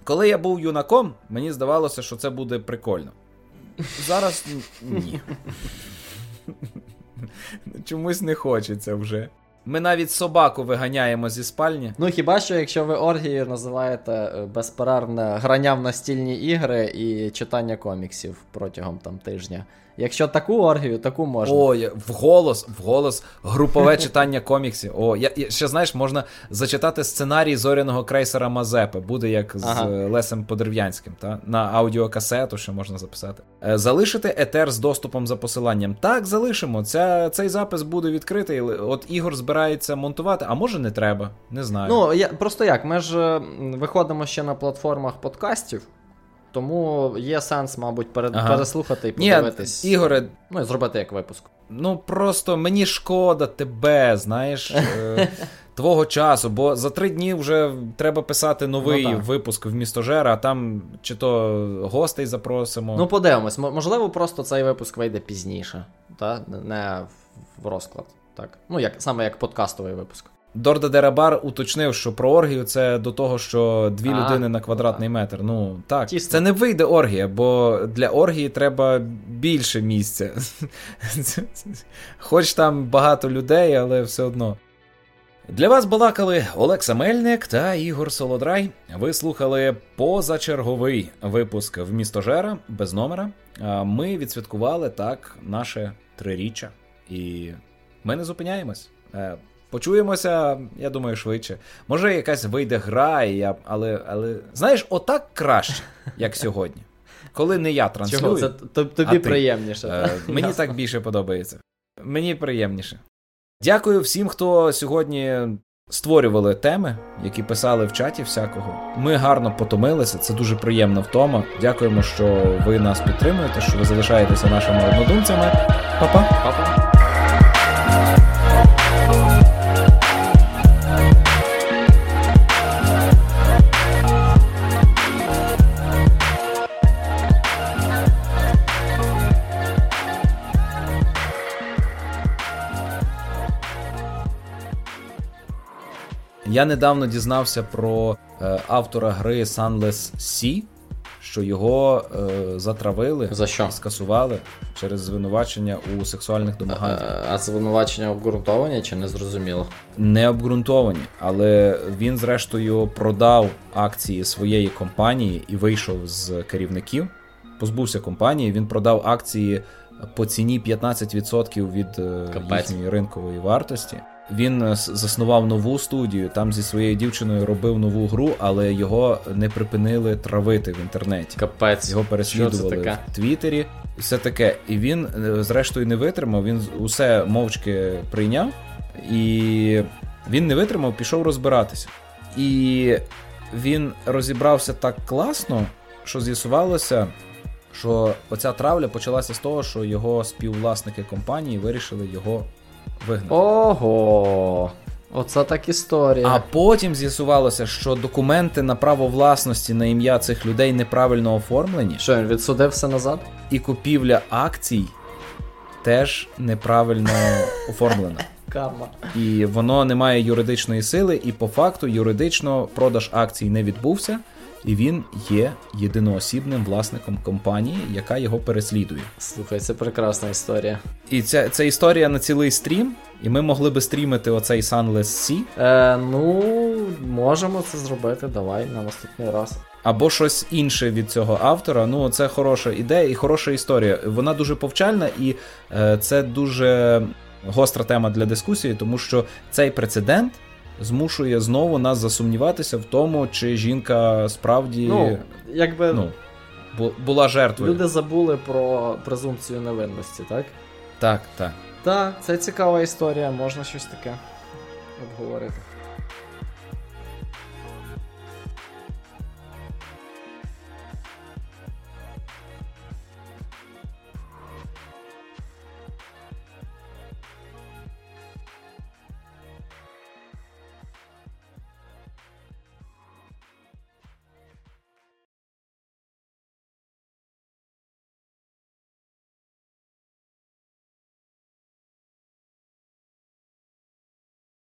Коли я був юнаком, мені здавалося, що це буде прикольно. Зараз ні. Чомусь не хочеться вже. Ми навіть собаку виганяємо зі спальні. Ну хіба що, якщо ви оргією називаєте е, безперервне грання в настільні ігри і читання коміксів протягом там тижня Якщо таку оргію, таку можна. О, вголос, вголос, групове читання коміксів. О, я, я ще знаєш, можна зачитати сценарій зоряного крейсера Мазепи. Буде як з ага. Лесем Подерв'янським, та на аудіокасету, що можна записати. Е, залишити етер з доступом за посиланням. Так, залишимо. Ця, Цей запис буде відкритий. От Ігор збирається монтувати, а може не треба. Не знаю. Ну я просто як. Ми ж виходимо ще на платформах подкастів. Тому є сенс, мабуть, перед, ага. переслухати і подивитись. Ні, Ігоре. Ну і зробити як випуск. Ну просто мені шкода тебе, знаєш, е, твого часу, бо за три дні вже треба писати новий ну, випуск в містожера, а там чи то гостей запросимо. Ну, подивимось, можливо, просто цей випуск вийде пізніше, та? не в розклад. Так. Ну, як саме як подкастовий випуск. Дорда Дерабар уточнив, що про оргію це до того, що дві а, людини на квадратний а. метр. Ну так, Тісно. це не вийде оргія, бо для оргії треба більше місця. Хоч там багато людей, але все одно. Для вас балакали Олекса Мельник та Ігор Солодрай. Ви слухали позачерговий випуск в містожера без номера. Ми відсвяткували так наше триріччя. І ми не зупиняємось. Почуємося, я думаю, швидше. Може, якась вийде гра, і я... але але знаєш, отак краще, як сьогодні. Коли не я транслюю. Чого? Це тобі приємніше. Е, мені так більше подобається. Мені приємніше. Дякую всім, хто сьогодні створювали теми, які писали в чаті всякого. Ми гарно потомилися, це дуже приємна втома. Дякуємо, що ви нас підтримуєте, що ви залишаєтеся нашими однодумцями. Па-па. Па-па. Я недавно дізнався про е, автора гри Sunless Sea, що його е, затравили За що? скасували через звинувачення у сексуальних домаганнях. А, а звинувачення обґрунтовані чи не зрозуміло? Не обґрунтовані, але він, зрештою, продав акції своєї компанії і вийшов з керівників. Позбувся компанії, він продав акції по ціні 15% від е, Капець. їхньої ринкової вартості. Він е, заснував нову студію, там зі своєю дівчиною робив нову гру, але його не припинили травити в інтернеті. Капець його переслідували таке? в Твіттері. Все таке. І він, е, зрештою, не витримав. Він усе мовчки прийняв, і він не витримав, пішов розбиратися. І він розібрався так класно, що з'ясувалося. Що оця травля почалася з того, що його співвласники компанії вирішили його вигнати. Ого. Оце так історія. А потім з'ясувалося, що документи на право власності на ім'я цих людей неправильно оформлені. Що він відсудився назад? І купівля акцій теж неправильно оформлена. Карма. І воно не має юридичної сили, і по факту юридично продаж акцій не відбувся і він є єдиноосібним власником компанії, яка його переслідує. Слухай, це прекрасна історія. І ця ця історія на цілий стрім, і ми могли би стрімити оцей Sunless Sea. Е, Ну, можемо це зробити. Давай на наступний раз. Або щось інше від цього автора. Ну, це хороша ідея і хороша історія. Вона дуже повчальна, і е, це дуже гостра тема для дискусії, тому що цей прецедент змушує знову нас засумніватися в тому, чи жінка справді ну, якби ну, була жертвою. Люди забули про презумпцію невинності, так? Так, так. Так, це цікава історія, можна щось таке обговорити.